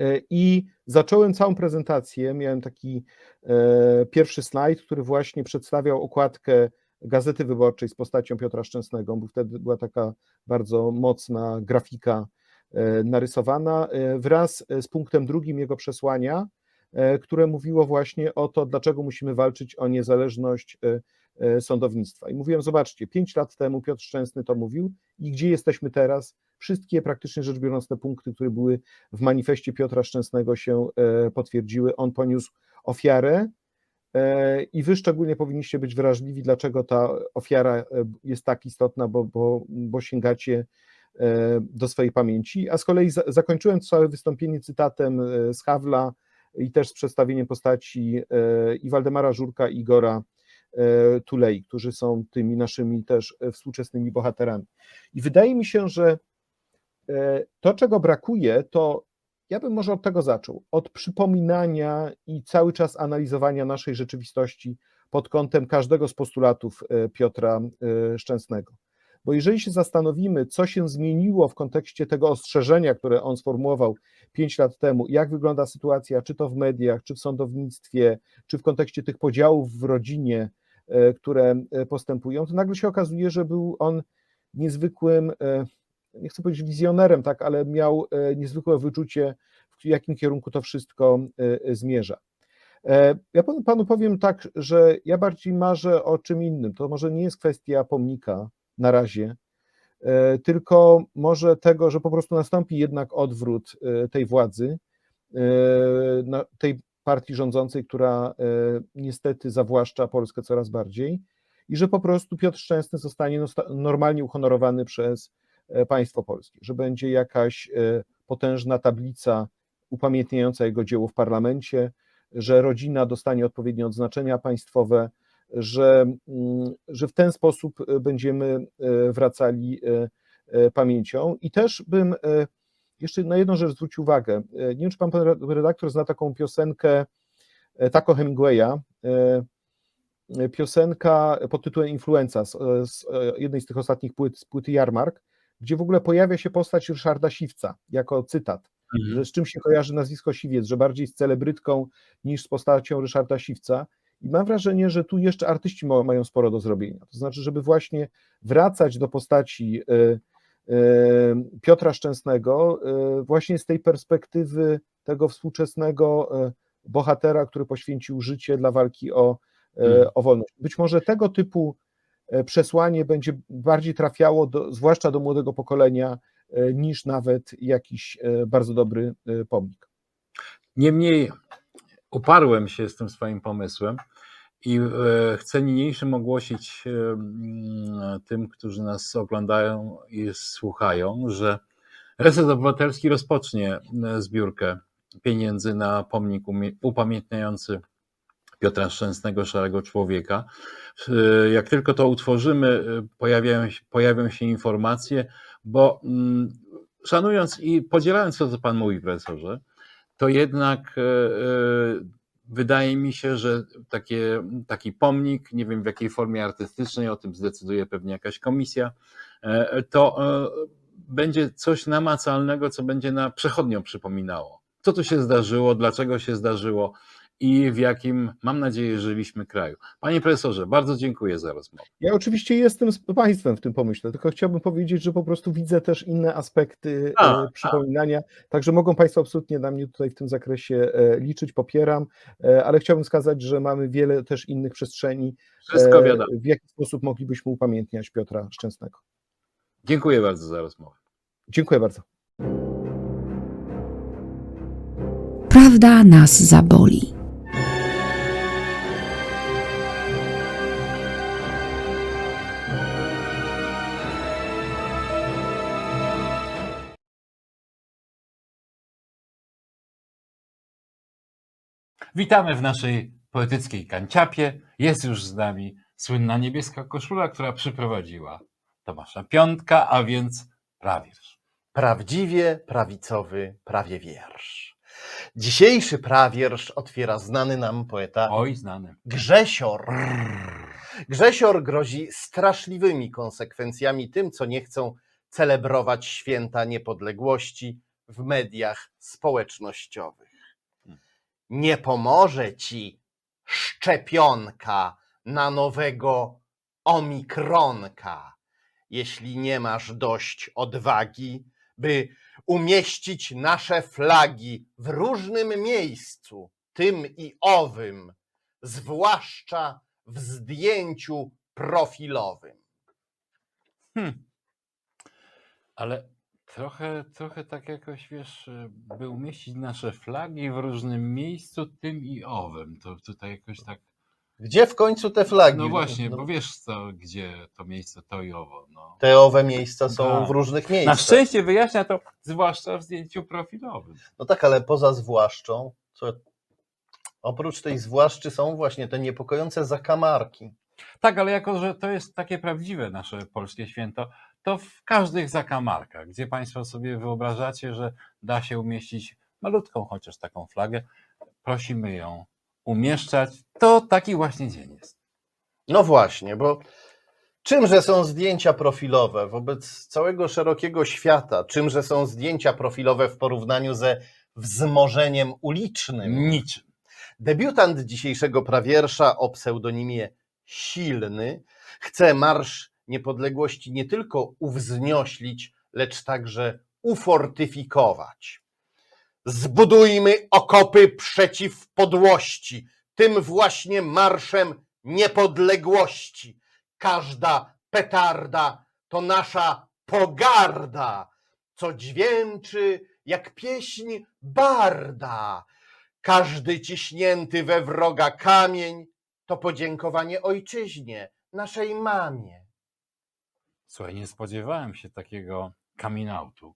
e, I zacząłem całą prezentację. Miałem taki pierwszy slajd, który właśnie przedstawiał okładkę Gazety Wyborczej z postacią Piotra Szczęsnego, bo wtedy była taka bardzo mocna grafika narysowana, wraz z punktem drugim jego przesłania, które mówiło właśnie o to, dlaczego musimy walczyć o niezależność e, e, sądownictwa. I mówiłem, zobaczcie, pięć lat temu Piotr Szczęsny to mówił i gdzie jesteśmy teraz? Wszystkie praktycznie rzecz biorąc te punkty, które były w manifestie Piotra Szczęsnego się e, potwierdziły. On poniósł ofiarę e, i wy szczególnie powinniście być wrażliwi, dlaczego ta ofiara e, jest tak istotna, bo, bo, bo sięgacie e, do swojej pamięci. A z kolei za, zakończyłem całe wystąpienie cytatem e, z Hawla i też z przedstawieniem postaci e, i Waldemara Żurka, i Igora e, Tulei, którzy są tymi naszymi też e, współczesnymi bohaterami. I wydaje mi się, że to, czego brakuje, to ja bym może od tego zaczął, od przypominania i cały czas analizowania naszej rzeczywistości pod kątem każdego z postulatów Piotra Szczęsnego. Bo jeżeli się zastanowimy, co się zmieniło w kontekście tego ostrzeżenia, które on sformułował pięć lat temu, jak wygląda sytuacja, czy to w mediach, czy w sądownictwie, czy w kontekście tych podziałów w rodzinie, e, które e, postępują, to nagle się okazuje, że był on niezwykłym, e, nie chcę powiedzieć wizjonerem, tak, ale miał niezwykłe wyczucie, w jakim kierunku to wszystko zmierza. Ja panu powiem tak, że ja bardziej marzę o czym innym. To może nie jest kwestia pomnika na razie, e, tylko może tego, że po prostu nastąpi jednak odwrót e, tej władzy, e, tej partii rządzącej, która niestety zawłaszcza Polskę coraz bardziej i że po prostu Piotr Szczęsny zostanie nosta- normalnie uhonorowany przez państwo polskie, że będzie jakaś potężna tablica upamiętniająca jego dzieło w parlamencie, że rodzina dostanie odpowiednie odznaczenia państwowe, że, mm, że w ten sposób e, będziemy e, wracali e, pamięcią. I też bym jeszcze na jedną rzecz zwrócił uwagę. Nie wiem, czy pan redaktor zna taką piosenkę Taco Hemingwaya, piosenka pod tytułem Influenza z, z jednej z tych ostatnich płyt, z płyty Jarmark, gdzie w ogóle pojawia się postać Ryszarda Siwca jako cytat Mhm. że z czym się kojarzy nazwisko Siwiec, że bardziej z celebrytką niż z postacią Ryszarda Siwca. I mam wrażenie, że tu jeszcze artyści ma- mają sporo do zrobienia. To znaczy, żeby właśnie wracać do postaci e, e, Piotra Szczęsnego, e, właśnie z tej perspektywy tego współczesnego bohatera, który poświęcił życie dla walki o, e, o wolność. Być może tego typu przesłanie będzie bardziej trafiało, do, zwłaszcza do młodego pokolenia, niż nawet jakiś bardzo dobry pomnik. Niemniej uparłem się z tym swoim pomysłem i e, chcę niniejszym ogłosić e, mm, tym, którzy nas oglądają i słuchają, że Reset Obywatelski rozpocznie e, zbiórkę pieniędzy na pomnik upamiętniający Piotra Szczęsnego, Szarego Człowieka. Jak tylko to utworzymy, pojawiają pojawią się informacje, bo mm, szanując i podzielając to, co Pan mówi, profesorze, to jednak wydaje mi się, że takie, taki pomnik, nie wiem w jakiej formie artystycznej, o tym zdecyduje pewnie jakaś komisja, e, to e, będzie coś namacalnego, co będzie na przechodnią przypominało. Co tu się zdarzyło, dlaczego się zdarzyło i w jakim, mam nadzieję, żyliśmy kraju. Panie profesorze, bardzo dziękuję za rozmowę. Ja oczywiście jestem z Państwem w tym pomyśle, tylko chciałbym powiedzieć, że po prostu widzę też inne aspekty A, e, przypominania, także mogą Państwo absolutnie na mnie tutaj w tym zakresie e, liczyć, popieram, e, ale chciałbym wskazać, że mamy wiele też innych przestrzeni, Wszystko wiadomo. w jaki sposób moglibyśmy upamiętniać Piotra Szczęsnego. Dziękuję bardzo za rozmowę. Dziękuję bardzo. Prawda nas zaboli. Witamy w naszej poetyckiej kanciapie. Jest już z nami słynna niebieska koszula, która przyprowadziła Tomasza Piątka, a więc prawierz. Prawdziwie prawicowy prawie wiersz. Dzisiejszy prawiersz otwiera znany nam poeta Oj, znany. Grzesior. Grzesior grozi straszliwymi konsekwencjami tym, co nie chcą celebrować święta niepodległości w mediach społecznościowych. Nie pomoże ci szczepionka na nowego omikronka, jeśli nie masz dość odwagi, by umieścić nasze flagi w różnym miejscu, tym i owym, zwłaszcza w zdjęciu profilowym. Hmm. Ale trochę, trochę tak jakoś, wiesz, by umieścić nasze flagi w różnym miejscu, tym i owym. To tutaj jakoś tak. Gdzie w końcu te flagi? No właśnie, No, bo wiesz co, gdzie to miejsce to i owo. No. Te owe miejsca są Tak. w różnych Na miejscach. szczęście wyjaśnia to zwłaszcza w zdjęciu profilowym. No tak, ale poza zwłaszczą, co oprócz tej zwłaszczy są właśnie te niepokojące zakamarki. Tak, ale jako, że to jest takie prawdziwe nasze polskie święto, to w każdych zakamarkach, gdzie Państwo sobie wyobrażacie, że da się umieścić malutką chociaż taką flagę, prosimy ją umieszczać. To taki właśnie dzień jest. No właśnie, bo czymże są zdjęcia profilowe wobec całego szerokiego świata? Czymże są zdjęcia profilowe w porównaniu ze wzmożeniem ulicznym? Niczym. Debiutant dzisiejszego prawiersza o pseudonimie Silny chce Marsz Niepodległości nie tylko uwznioślić, lecz także ufortyfikować. Zbudujmy okopy przeciw podłości, tym właśnie marszem niepodległości. Każda petarda to nasza pogarda, co dźwięczy jak pieśń barda. Każdy ciśnięty we wroga kamień to podziękowanie ojczyźnie, naszej mamie. Słuchaj, nie spodziewałem się takiego coming outu.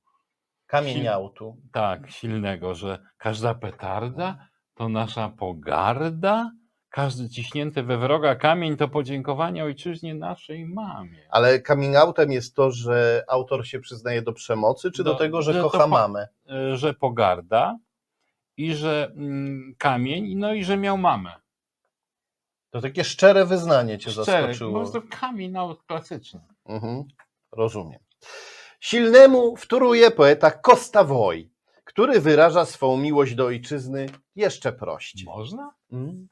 Kamień autu. Tak, silnego, że każda petarda to nasza pogarda, każdy ciśnięty we wroga kamień to podziękowanie ojczyźnie naszej mamie. Ale coming outem jest to, że autor się przyznaje do przemocy, czy do, Do- tego, że, że kocha po- mamę? E, że pogarda i że mm, kamień, no i że miał mamę. To takie szczere wyznanie cię Szczerze, po zaskoczyło. prostu kamień nawet klasyczny. Mhm, rozumiem. Silnemu wtóruje poeta Costa Woj, który wyraża swą miłość do ojczyzny jeszcze prościej. Można? Mm.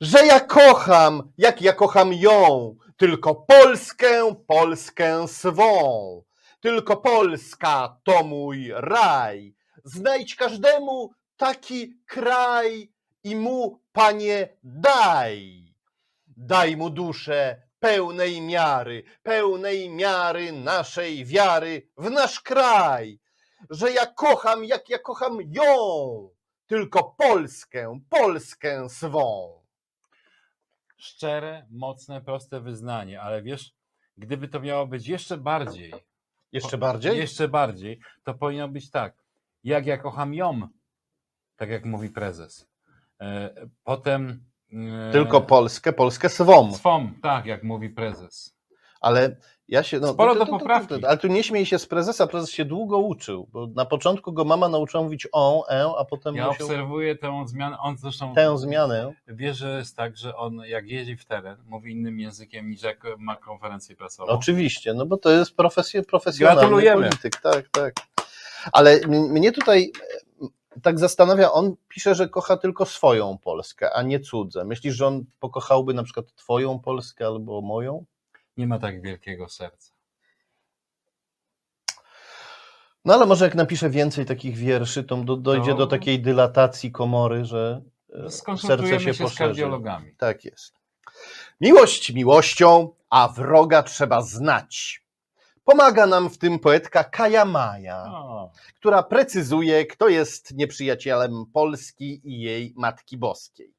Że ja kocham, jak ja kocham ją, tylko Polskę, Polskę swą. Tylko Polska to mój raj. Znajdź każdemu taki kraj i mu, panie, daj. Daj mu duszę pełnej miary, pełnej miary naszej wiary w nasz kraj. Że ja kocham, jak ja kocham ją, tylko Polskę, Polskę swą. Szczere, mocne, proste wyznanie, ale wiesz, gdyby to miało być jeszcze bardziej, Jeszcze bardziej? jeszcze bardziej, to powinno być tak, jak ja kocham ją, tak jak mówi prezes. E, Potem Tylko Polskę, Polskę swą. swą, tak jak mówi prezes. Ale ja się. No, Sporo to- do poprawki. Ale tu nie śmiej się z prezesa, prezes się długo uczył, bo na początku go mama nauczyła mówić on, e, a potem Ja musiał obserwuję tę zmianę, on zresztą tę zmianę. wie, że jest tak, że on jak jeździ w teren, mówi innym językiem niż jak ma konferencję prasową. Oczywiście, no bo to jest profesje, profesjonalny Gratulujemy. polityk, tak, tak. Ale mnie tutaj tak zastanawia, on pisze, że kocha tylko swoją Polskę, a nie cudze. Myślisz, że on pokochałby na przykład twoją Polskę albo moją? Nie ma tak wielkiego serca. No ale może jak napisze więcej takich wierszy, to do, dojdzie do takiej dylatacji komory, że e, serce się się, z poszerzy. kardiologami. Tak jest. Miłość miłością, a wroga trzeba znać. Pomaga nam w tym poetka Kaja Maja, O, która precyzuje, kto jest nieprzyjacielem Polski i jej Matki Boskiej.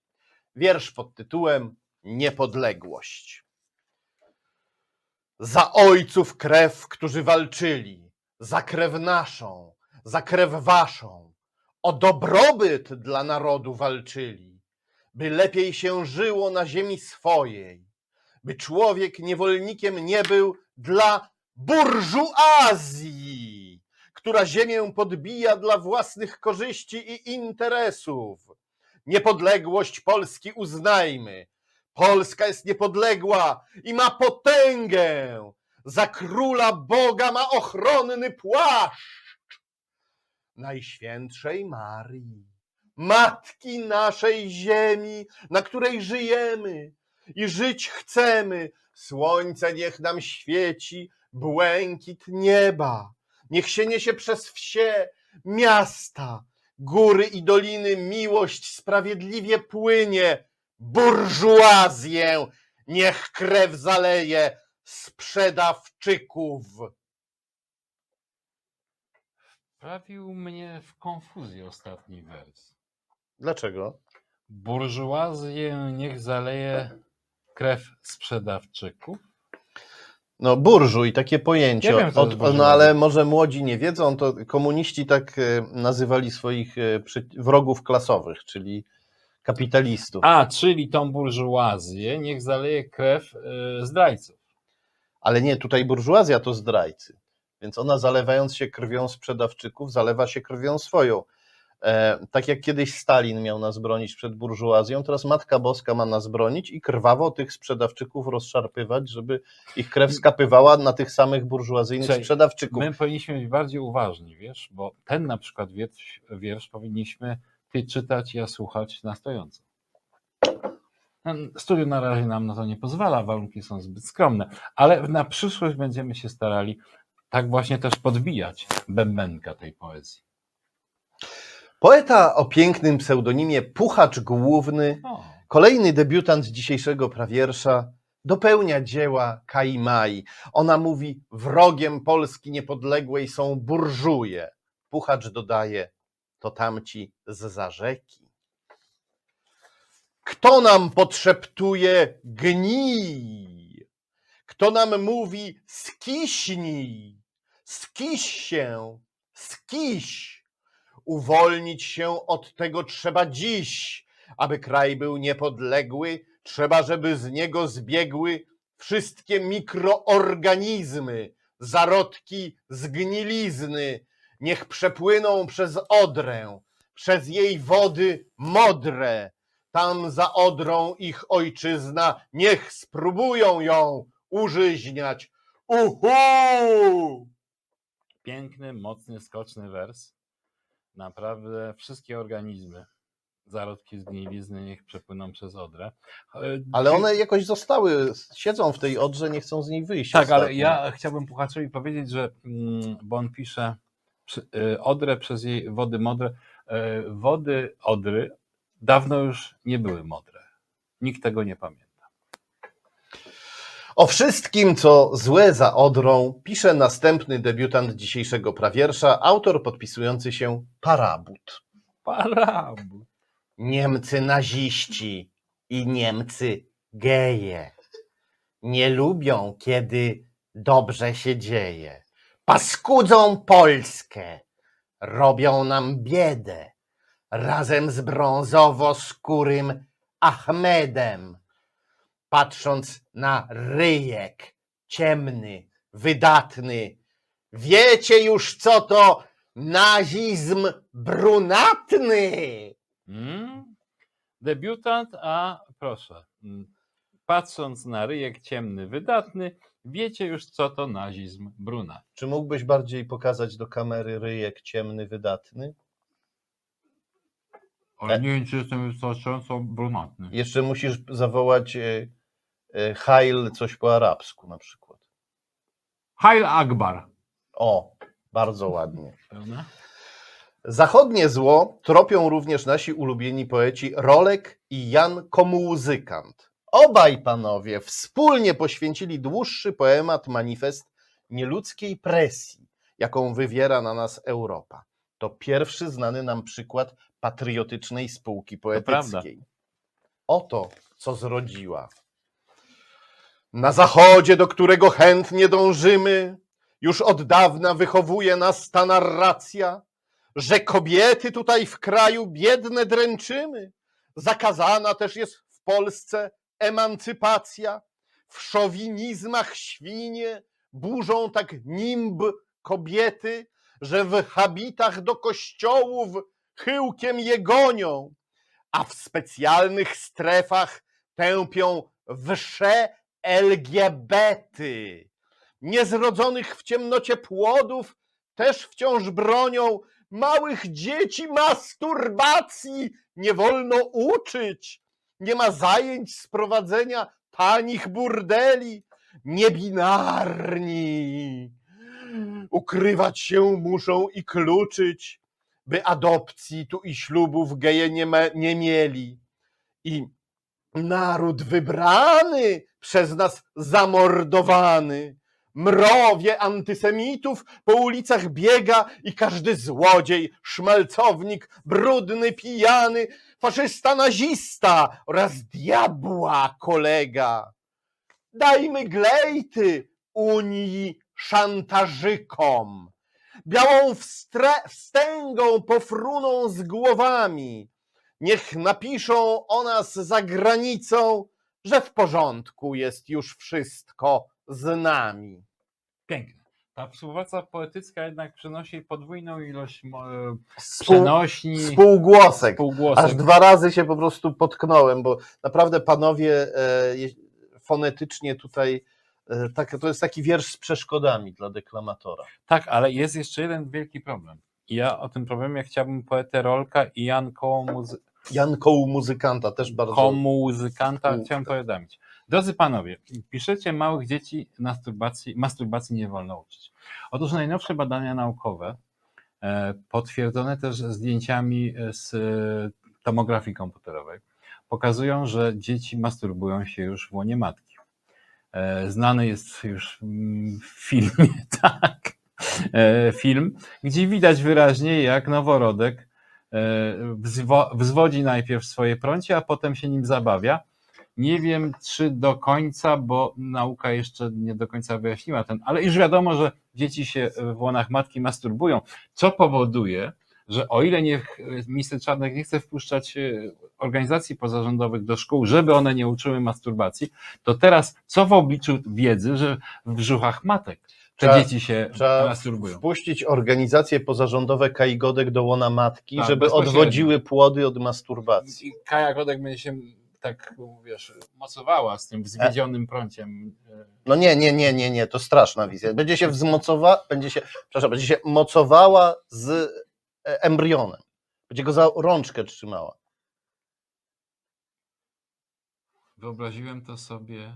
Wiersz pod tytułem Niepodległość. Za ojców krew, którzy walczyli, za krew naszą, za krew waszą, o dobrobyt dla narodu walczyli, by lepiej się żyło na ziemi swojej, by człowiek niewolnikiem nie był dla burżuazji, która ziemię podbija dla własnych korzyści i interesów. Niepodległość Polski uznajmy. Polska jest niepodległa i ma potęgę. Za króla Boga ma ochronny płaszcz. Najświętszej Marii, Matki naszej ziemi, na której żyjemy i żyć chcemy. Słońce niech nam świeci, błękit nieba. Niech się niesie przez wsie, miasta, góry i doliny miłość sprawiedliwie płynie. Burżuazję niech krew zaleje sprzedawczyków. Wprawił mnie w konfuzję ostatni wers. Dlaczego? Burżuazję niech zaleje krew sprzedawczyków. No, burżuj, takie pojęcie. Nie wiem, Od, no, ale może młodzi nie wiedzą, to komuniści tak e, nazywali swoich e, wrogów klasowych, czyli kapitalistów. A, czyli tą burżuazję niech zaleje krew y, zdrajców. Ale nie, tutaj burżuazja to zdrajcy. Więc ona zalewając się krwią sprzedawczyków, zalewa się krwią swoją. E, tak jak kiedyś Stalin miał nas bronić przed burżuazją, teraz Matka Boska ma nas bronić i krwawo tych sprzedawczyków rozszarpywać, żeby ich krew skapywała na tych samych burżuazyjnych Słuchaj, sprzedawczyków. My powinniśmy być bardziej uważni, wiesz, bo ten na przykład wiersz, wiersz powinniśmy ty czytać, ja słuchać na stojąco. Studio na razie nam na to nie pozwala, warunki są zbyt skromne, ale na przyszłość będziemy się starali tak właśnie też podbijać bębenka tej poezji. Poeta o pięknym pseudonimie Puchacz Główny Kolejny debiutant dzisiejszego prawiersza dopełnia dzieła Kai Mai. Ona mówi: Wrogiem Polski niepodległej są burżuje. Puchacz dodaje: To tamci z za rzeki. Kto nam podszeptuje gnij? Kto nam mówi skiśnij? Skiś się, skiś. Uwolnić się od tego trzeba dziś aby kraj był niepodległy, trzeba, żeby z niego zbiegły wszystkie mikroorganizmy, zarodki zgnilizny. Niech przepłyną przez Odrę, przez jej wody modre. Tam za Odrą ich ojczyzna, niech spróbują ją użyźniać. Uhu! piękny, mocny, skoczny wers. Naprawdę wszystkie organizmy, zarodki zgnilizny niech przepłyną przez Odrę. Ale one jakoś zostały, siedzą w tej Odrze, nie chcą z niej wyjść. Tak, ale ostatnio. ja chciałbym Puchaczowi powiedzieć, że, mm, bo on pisze y, Odrę przez jej wody modre. E, Wody Odry dawno już nie były modre. Nikt tego nie pamięta. O wszystkim, co złe za Odrą, pisze następny debiutant dzisiejszego prawiersza, autor podpisujący się Parabut. Parabu. Niemcy naziści i Niemcy geje. Nie lubią, kiedy dobrze się dzieje. Paskudzą Polskę, robią nam biedę. Razem z brązowo-skórym Ahmedem. Patrząc na ryjek, ciemny, wydatny. Wiecie już, co to nazizm brunatny? Mm? Debiutant, a proszę, mm, patrząc na ryjek ciemny, wydatny, wiecie już co to nazizm Bruna. Czy mógłbyś bardziej pokazać do kamery ryjek ciemny, wydatny? Ale nie wiem, czy jestem wystarczająco brunatny. Jeszcze musisz zawołać e, Hail coś po arabsku na przykład. Hail Akbar. O, bardzo ładnie. Zachodnie zło tropią również nasi ulubieni poeci Rolek i Jan Komułzykant. Obaj panowie wspólnie poświęcili dłuższy poemat manifest nieludzkiej presji, jaką wywiera na nas Europa. To pierwszy znany nam przykład patriotycznej spółki poetyckiej. Oto, co zrodziła. Na zachodzie, do którego chętnie dążymy, już od dawna wychowuje nas ta narracja, że kobiety tutaj w kraju biedne dręczymy. Zakazana też jest w Polsce emancypacja. W szowinizmach świnie burzą tak nimb kobiety, że w habitach do kościołów chyłkiem je gonią, a w specjalnych strefach tępią wsze LGBT. Niezrodzonych w ciemnocie płodów też wciąż bronią małych dzieci masturbacji nie wolno uczyć. Nie ma zajęć z prowadzenia tanich burdeli. Niebinarni ukrywać się muszą i kluczyć, by adopcji tu i ślubów geje nie, nie mieli. I naród wybrany przez nas zamordowany mrowie antysemitów po ulicach biega i każdy złodziej, szmalcownik, brudny, pijany, faszysta, nazista oraz diabła kolega. Dajmy glejty Unii szantażykom. Białą wstre- wstęgą pofruną z głowami. Niech napiszą o nas za granicą, że w porządku jest już wszystko z nami. Piękne. Ta współpraca poetycka jednak przynosi podwójną ilość e, przenośni, współgłosek. półgłosek. Aż dwa razy się po prostu potknąłem, bo naprawdę panowie e, fonetycznie tutaj e, tak, to jest taki wiersz z przeszkodami dla deklamatora. Tak, ale jest jeszcze jeden wielki problem. Ja o tym problemie chciałbym poetę Rolka i Jan Komuzy- Jan Koł muzykanta też bardzo. Komuzykanta Kołka. chciałem powiadomić. Drodzy panowie, piszecie małych dzieci masturbacji, masturbacji nie wolno uczyć. Otóż najnowsze badania naukowe, e, potwierdzone też zdjęciami z e, tomografii komputerowej, pokazują, że dzieci masturbują się już w łonie matki. E, Znany jest już mm, w filmie, tak, e, film, gdzie widać wyraźnie, jak noworodek e, wzwodzi najpierw swoje prącie, a potem się nim zabawia. Nie wiem, czy do końca, bo nauka jeszcze nie do końca wyjaśniła ten, ale już wiadomo, że dzieci się w łonach matki masturbują, co powoduje, że o ile nie, minister Czarnek nie chce wpuszczać e, organizacji pozarządowych do szkół, żeby one nie uczyły masturbacji, to teraz co w obliczu wiedzy, że w brzuchach matek te Trzeba- dzieci się Trzeba masturbują. wpuścić organizacje pozarządowe Kaigodek do łona matki, Tak, żeby odwodziły płody od masturbacji. I Kaja Godek będzie się tak, wiesz, mocowała z tym wzwiedzionym prąciem. e, No nie, nie, nie, nie, nie, to straszna wizja. Będzie się wzmocowała, będzie się, przepraszam, będzie się mocowała z e, embrionem. Będzie go za rączkę trzymała. Wyobraziłem to sobie.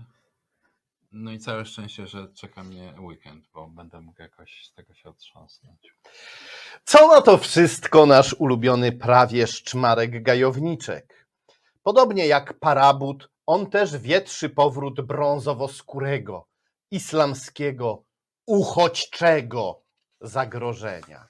No i całe szczęście, że czeka mnie weekend, bo będę mógł jakoś z tego się otrząsnąć. Co na to wszystko nasz ulubiony prawieszcz Marek Gajowniczek? Podobnie jak Parabut, on też wietrzy powrót brązowo-skórego, islamskiego, uchodźczego zagrożenia.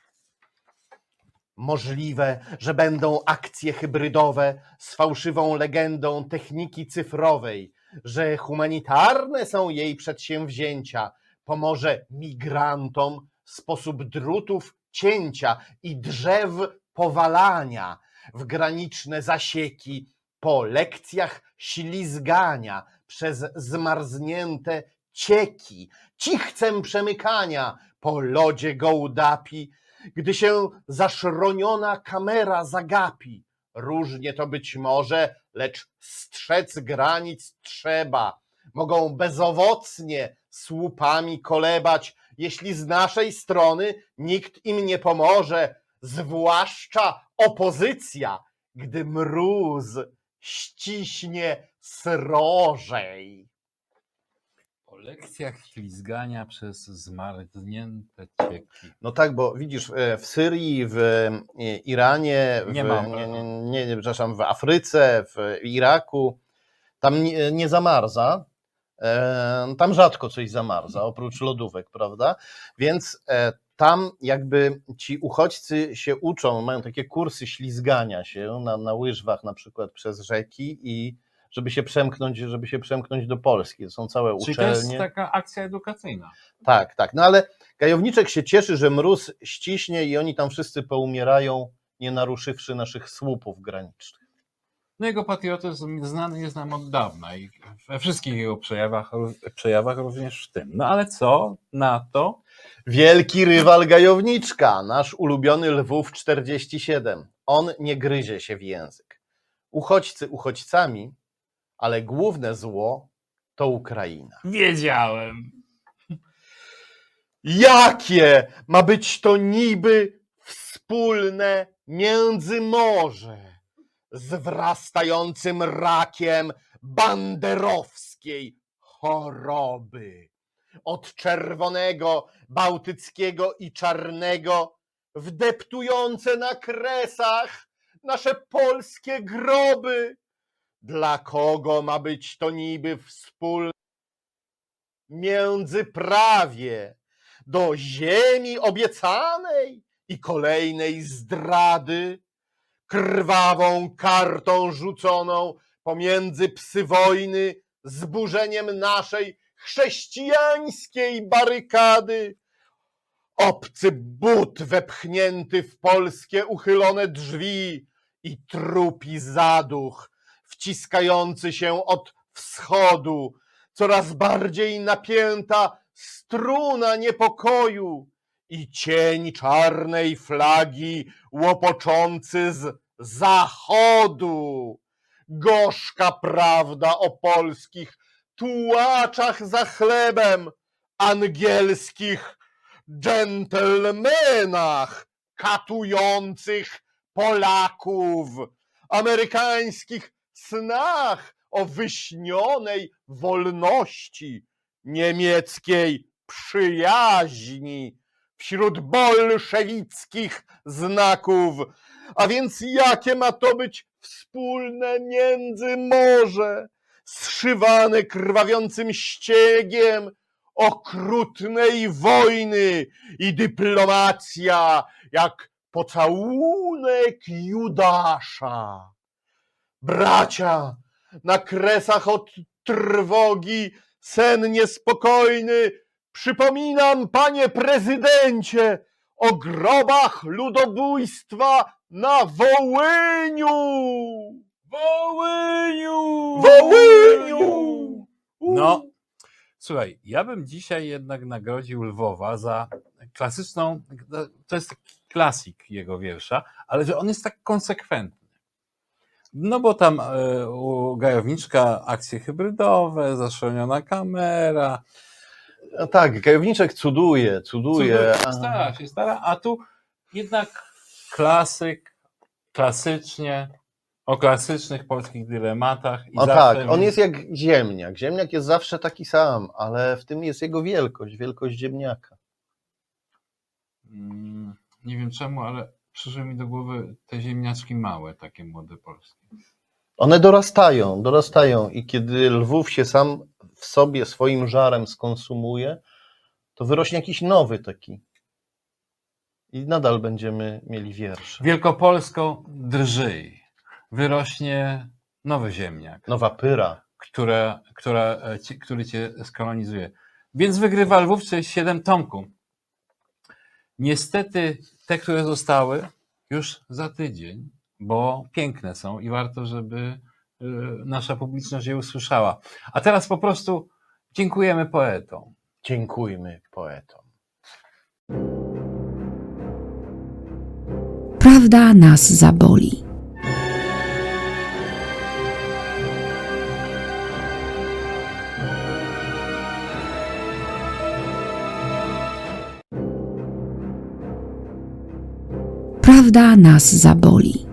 Możliwe, że będą akcje hybrydowe z fałszywą legendą techniki cyfrowej, że humanitarne są jej przedsięwzięcia, pomoże migrantom sposób drutów cięcia i drzew powalania w graniczne zasieki po lekcjach ślizgania przez zmarznięte cieki, cichcem przemykania po lodzie gołdapi, gdy się zaszroniona kamera zagapi. Różnie to być może, lecz strzec granic trzeba. Mogą bezowocnie słupami kolebać, jeśli z naszej strony nikt im nie pomoże, zwłaszcza opozycja gdy mróz ściśnie srożej. Lekcjach ślizgania przez zmarznięte cieki. No tak, bo widzisz, e, w Syrii, w e, Iranie, w, Nie ma. nie, nie, nie, nie, przepraszam, w Afryce, w Iraku, tam nie, nie zamarza. E, Tam rzadko coś zamarza, oprócz lodówek, prawda? Więc tam jakby ci uchodźcy się uczą, mają takie kursy ślizgania się na, na łyżwach na przykład przez rzeki i żeby się przemknąć, żeby się przemknąć do Polski. To są całe Czyli to jest uczelnie. taka akcja edukacyjna. Tak, tak. No ale Gajowniczek się cieszy, że mróz ściśnie i oni tam wszyscy poumierają, nie naruszywszy naszych słupów granicznych. No jego patriotyzm znany jest nam od dawna i we wszystkich jego przejawach, przejawach również w tym. No ale co na to? Wielki rywal Gajowniczka, nasz ulubiony Lwów 47. On nie gryzie się w język. Uchodźcy uchodźcami, ale główne zło to Ukraina. Wiedziałem. Jakie ma być to niby wspólne międzymorze z wrastającym rakiem banderowskiej choroby? Od czerwonego, bałtyckiego i czarnego, wdeptujące na kresach nasze polskie groby. Dla kogo ma być to niby wspólne międzyprawie? do ziemi obiecanej i kolejnej zdrady, krwawą kartą rzuconą pomiędzy psy wojny, zburzeniem naszej chrześcijańskiej barykady. Obcy but wepchnięty w polskie uchylone drzwi i trupi zaduch, wciskający się od wschodu, coraz bardziej napięta struna niepokoju i cień czarnej flagi łopoczący z zachodu. Gorzka prawda o polskich tułaczach za chlebem, angielskich dżentelmenach katujących Polaków, amerykańskich snach o wyśnionej wolności, niemieckiej przyjaźni wśród bolszewickich znaków. A więc jakie ma to być wspólne międzymorze, zszywane krwawiącym ściegiem okrutnej wojny i dyplomacja jak pocałunek Judasza. Bracia, na kresach od trwogi sen niespokojny. Przypominam, panie prezydencie, o grobach ludobójstwa na Wołyniu. Wołyniu! Wołyniu! No, słuchaj, ja bym dzisiaj jednak nagrodził Lwowa za klasyczną, to jest taki klasik jego wiersza, ale że on jest tak konsekwentny. No bo tam e, u Gajowniczka akcje hybrydowe, zaszczelniona kamera, No tak, Gajowniczek cuduje, cuduje. Cudownie, Stara się, stara, a tu jednak klasyk, klasycznie, o klasycznych polskich dylematach. I O tak, on jest jak ziemniak. Ziemniak jest zawsze taki sam, ale w tym jest jego wielkość, wielkość ziemniaka. Mm, Nie wiem czemu, ale przyszły mi do głowy te ziemniaczki małe, takie młode polskie. One dorastają, dorastają i kiedy Lwów się sam w sobie swoim żarem skonsumuje, to wyrośnie jakiś nowy taki. I nadal będziemy mieli wiersze. Wielkopolsko drżyj, wyrośnie nowy ziemniak, Nowa pyra. które, które, e, ci, który cię skolonizuje. Więc wygrywa Lwów 47 Tomku. Niestety te, które zostały, już za tydzień, bo piękne są i warto, żeby y, nasza publiczność je usłyszała. A teraz po prostu dziękujemy poetom. Dziękujmy poetom. Prawda nas zaboli. prawda nas zaboli.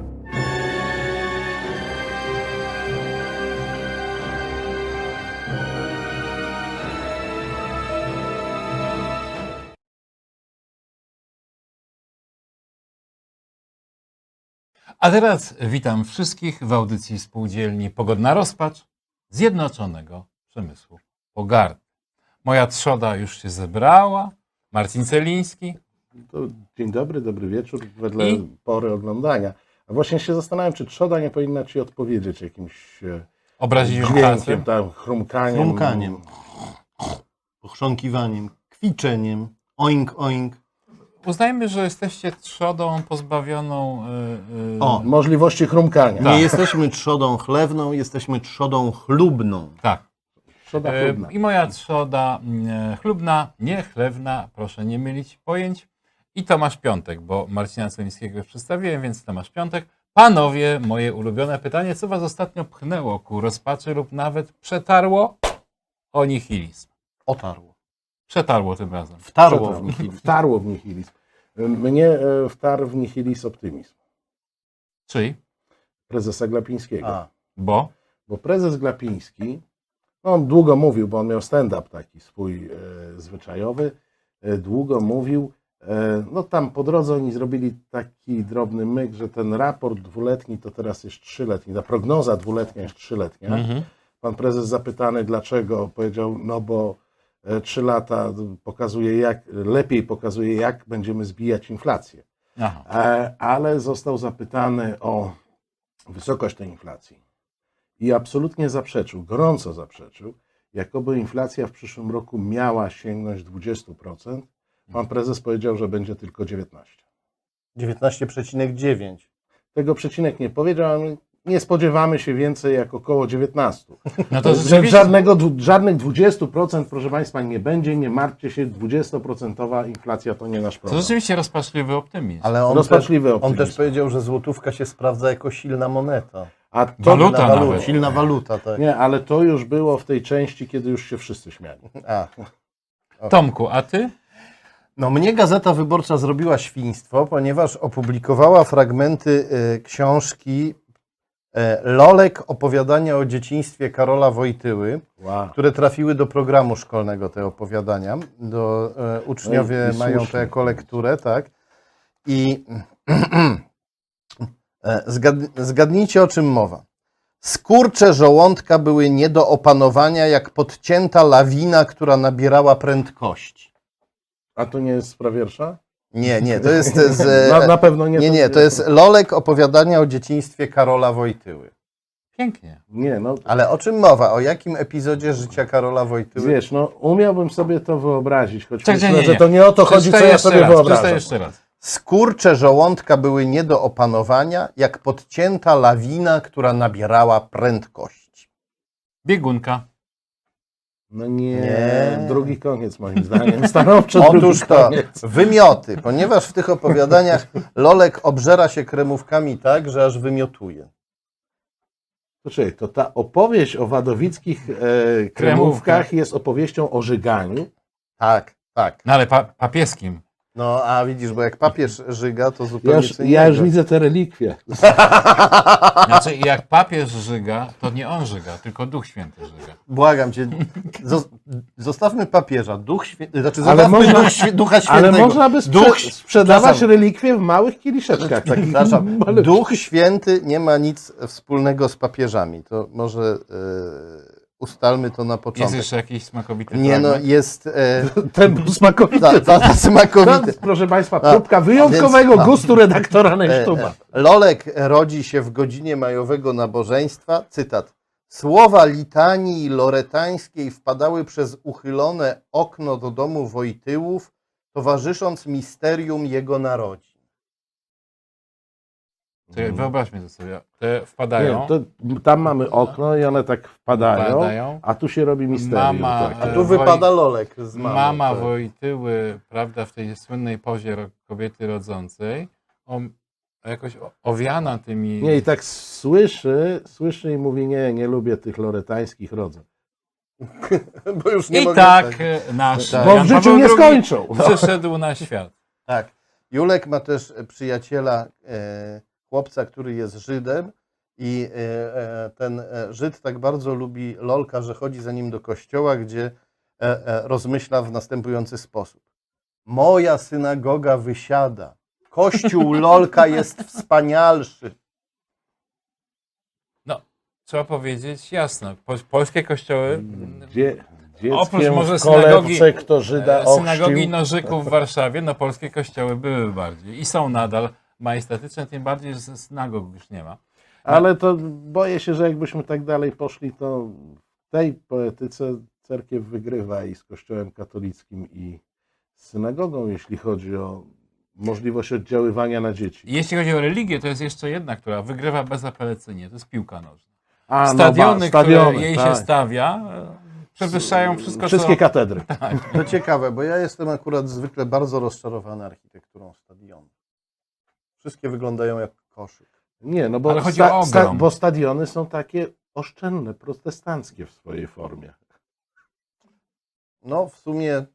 A teraz witam wszystkich w audycji spółdzielni Pogodna Rozpacz Zjednoczonego Przemysłu Pogardy. Moja trzoda już się zebrała. Marcin Celiński, to dzień dobry, dobry wieczór, wedle I? pory oglądania. A właśnie się zastanawiam, czy trzoda nie powinna ci odpowiedzieć jakimś e, Obraziłem dźwiękiem, tam, chrumkaniem. Chrumkaniem. Pochrząkiwaniem, kwiczeniem, oink, oink. Uznajmy, że jesteście trzodą pozbawioną. Yy, yy, O. Możliwości chrumkania. Tak. Nie jesteśmy trzodą chlewną, jesteśmy trzodą chlubną. Tak. Trzoda chlubna. I moja trzoda chlubna, nie chlewna, proszę nie mylić pojęć. I Tomasz Piątek, bo Marcina Celińskiego już przedstawiłem, więc Tomasz Piątek. Panowie, moje ulubione pytanie, co was ostatnio pchnęło ku rozpaczy lub nawet przetarło o nihilizm? Otarło. Przetarło tym razem. Wtarło w nich. Wtarło w nihilizm. Mnie e, wtarł w nihilizm optymizm. Czyli? Prezesa Glapińskiego. A, Bo? Bo prezes Glapiński, no on długo mówił, bo on miał stand-up taki swój e, zwyczajowy, e, długo mówił, no tam po drodze oni zrobili taki drobny myk, że ten raport dwuletni to teraz jest trzyletni, ta prognoza dwuletnia jest trzyletnia. Mhm. Pan prezes zapytany dlaczego, powiedział, no bo e, trzy lata pokazuje jak, lepiej pokazuje jak będziemy zbijać inflację. Aha. E, ale został zapytany o wysokość tej inflacji i absolutnie zaprzeczył, gorąco zaprzeczył, jakoby inflacja w przyszłym roku miała sięgnąć 20%. Pan prezes powiedział, że będzie tylko 19%. 19,9. Tego przecinek nie powiedział, ale nie spodziewamy się więcej jak około 19%. No to Że rzeczywiście. żadnego, żadnych 20%, proszę Państwa, nie będzie, nie martwcie się, 20% inflacja to nie nasz To problem. rzeczywiście rozpaczliwy optymizm. Ale on też, Rozpaczliwy on optymizm. też powiedział, że złotówka się sprawdza jako silna moneta. A to, Waluta silna waluta, silna waluta, tak. Nie, ale to już było w tej części, kiedy już się wszyscy śmiali. A. Tomku, a ty? No mnie Gazeta Wyborcza zrobiła świństwo, ponieważ opublikowała fragmenty y, książki y, Lolek opowiadania o dzieciństwie Karola Wojtyły, Wow. które trafiły do programu szkolnego te opowiadania. Do, e, uczniowie No mają słusznie. tę kolekturę, tak. I e, zgad, zgadnijcie o czym mowa. Skurcze żołądka były nie do opanowania, jak podcięta lawina, która nabierała prędkości. A to nie jest sprawiersza? Nie, nie, to jest z. Na, na pewno nie. Nie, nie, to jest Lolek opowiadania o dzieciństwie Karola Wojtyły. Pięknie. Nie, no Ale o czym mowa? O jakim epizodzie życia Karola Wojtyły? wiesz, no umiałbym sobie to wyobrazić, choć Czekaj, myślę, nie, nie, że to nie o to chodzi, co ja sobie raz, wyobrażam. jeszcze raz. Skurcze żołądka były nie do opanowania, jak podcięta lawina, która nabierała prędkości. Biegunka. No nie, Nie. drugi koniec moim zdaniem. Stanowczo Otóż to koniec. wymioty, ponieważ w tych opowiadaniach Lolek obżera się kremówkami tak, że aż wymiotuje. Poczekaj, to ta opowieść o wadowickich e, kremówkach Kremówkach. jest opowieścią o żyganiu. Tak, tak. No ale pa papieskim. No a widzisz, bo jak papież żyga, to zupełnie Ja już, co ja już widzę te relikwie. Znaczy, jak papież żyga, to nie on żyga, tylko Duch Święty żyga. Błagam cię, zos- zostawmy papieża, duch święty, znaczy Ale zostawmy można- duch świe- ducha Ale świętego. można by sprze Duch- sprzedawać przepraszam. relikwie w małych kieliszeczkach. Takich Przepraszam. Duch Święty nie ma nic wspólnego z papieżami. To może e, ustalmy to na Jest początek. jeszcze jakiś smakowity Nie no, jest e, Ten był smakowity. ta, ta, ta To, smakowity. proszę Państwa, próbka wyjątkowego więc- gustu redaktora E, Nesztuba. e, Lolek rodzi się w godzinie majowego nabożeństwa. Cytat. Słowa litanii loretańskiej wpadały przez uchylone okno do domu Wojtyłów, towarzysząc misterium jego narodzin. Czekaj, wyobraźmy to sobie. Te wpadają. Nie, to, tam mamy okno i one tak wpadają, Wpadają. a tu się robi misterium. Mama, tak. A e, tu Woj- wypada Lolek z mamą. Mama tak. Wojtyły, prawda, w tej słynnej pozie ro- kobiety rodzącej, o, jakoś o- owiana tymi... Nie, i tak słyszy, słyszy i mówi, nie, nie lubię tych loretańskich rodzeń. Bo już nie I mogę tak tak. e, nasz Tak. Bo Jan w życiu Paweł nie II skończą. przyszedł na świat. Tak. Julek ma też przyjaciela, e, chłopca, który jest Żydem i e, e, ten e, Żyd tak bardzo lubi Lolka, że chodzi za nim do kościoła, gdzie rozmyśla w następujący sposób. Moja synagoga wysiada. Kościół Lolka jest wspanialszy. trzeba powiedzieć jasno, po, polskie kościoły, Dzie, Oprócz dzieckiem może synagogi- kto Żyda synagogi nożyków w Warszawie, no polskie kościoły były bardziej i są nadal majestatyczne, tym bardziej, że synagog już nie ma. Ale to boję się, że jakbyśmy tak dalej poszli, to w tej poetyce cerkiew wygrywa i z kościołem katolickim i z synagogą, jeśli chodzi o możliwość oddziaływania na dzieci. Jeśli chodzi o religię, to jest jeszcze jedna, która wygrywa bezapelacyjnie, to jest piłka nożna. A, no Stadiony, ba, stadiony, które jej tak. się stawia, e, przewyższają wszystko, Wszystkie co... katedry. To ciekawe, bo ja jestem akurat zwykle bardzo rozczarowany architekturą stadionu. Wszystkie wyglądają jak koszyk. Nie, no bo, Ale chodzi o ogrom. bo stadiony są takie oszczędne, protestanckie w swojej formie. No w sumie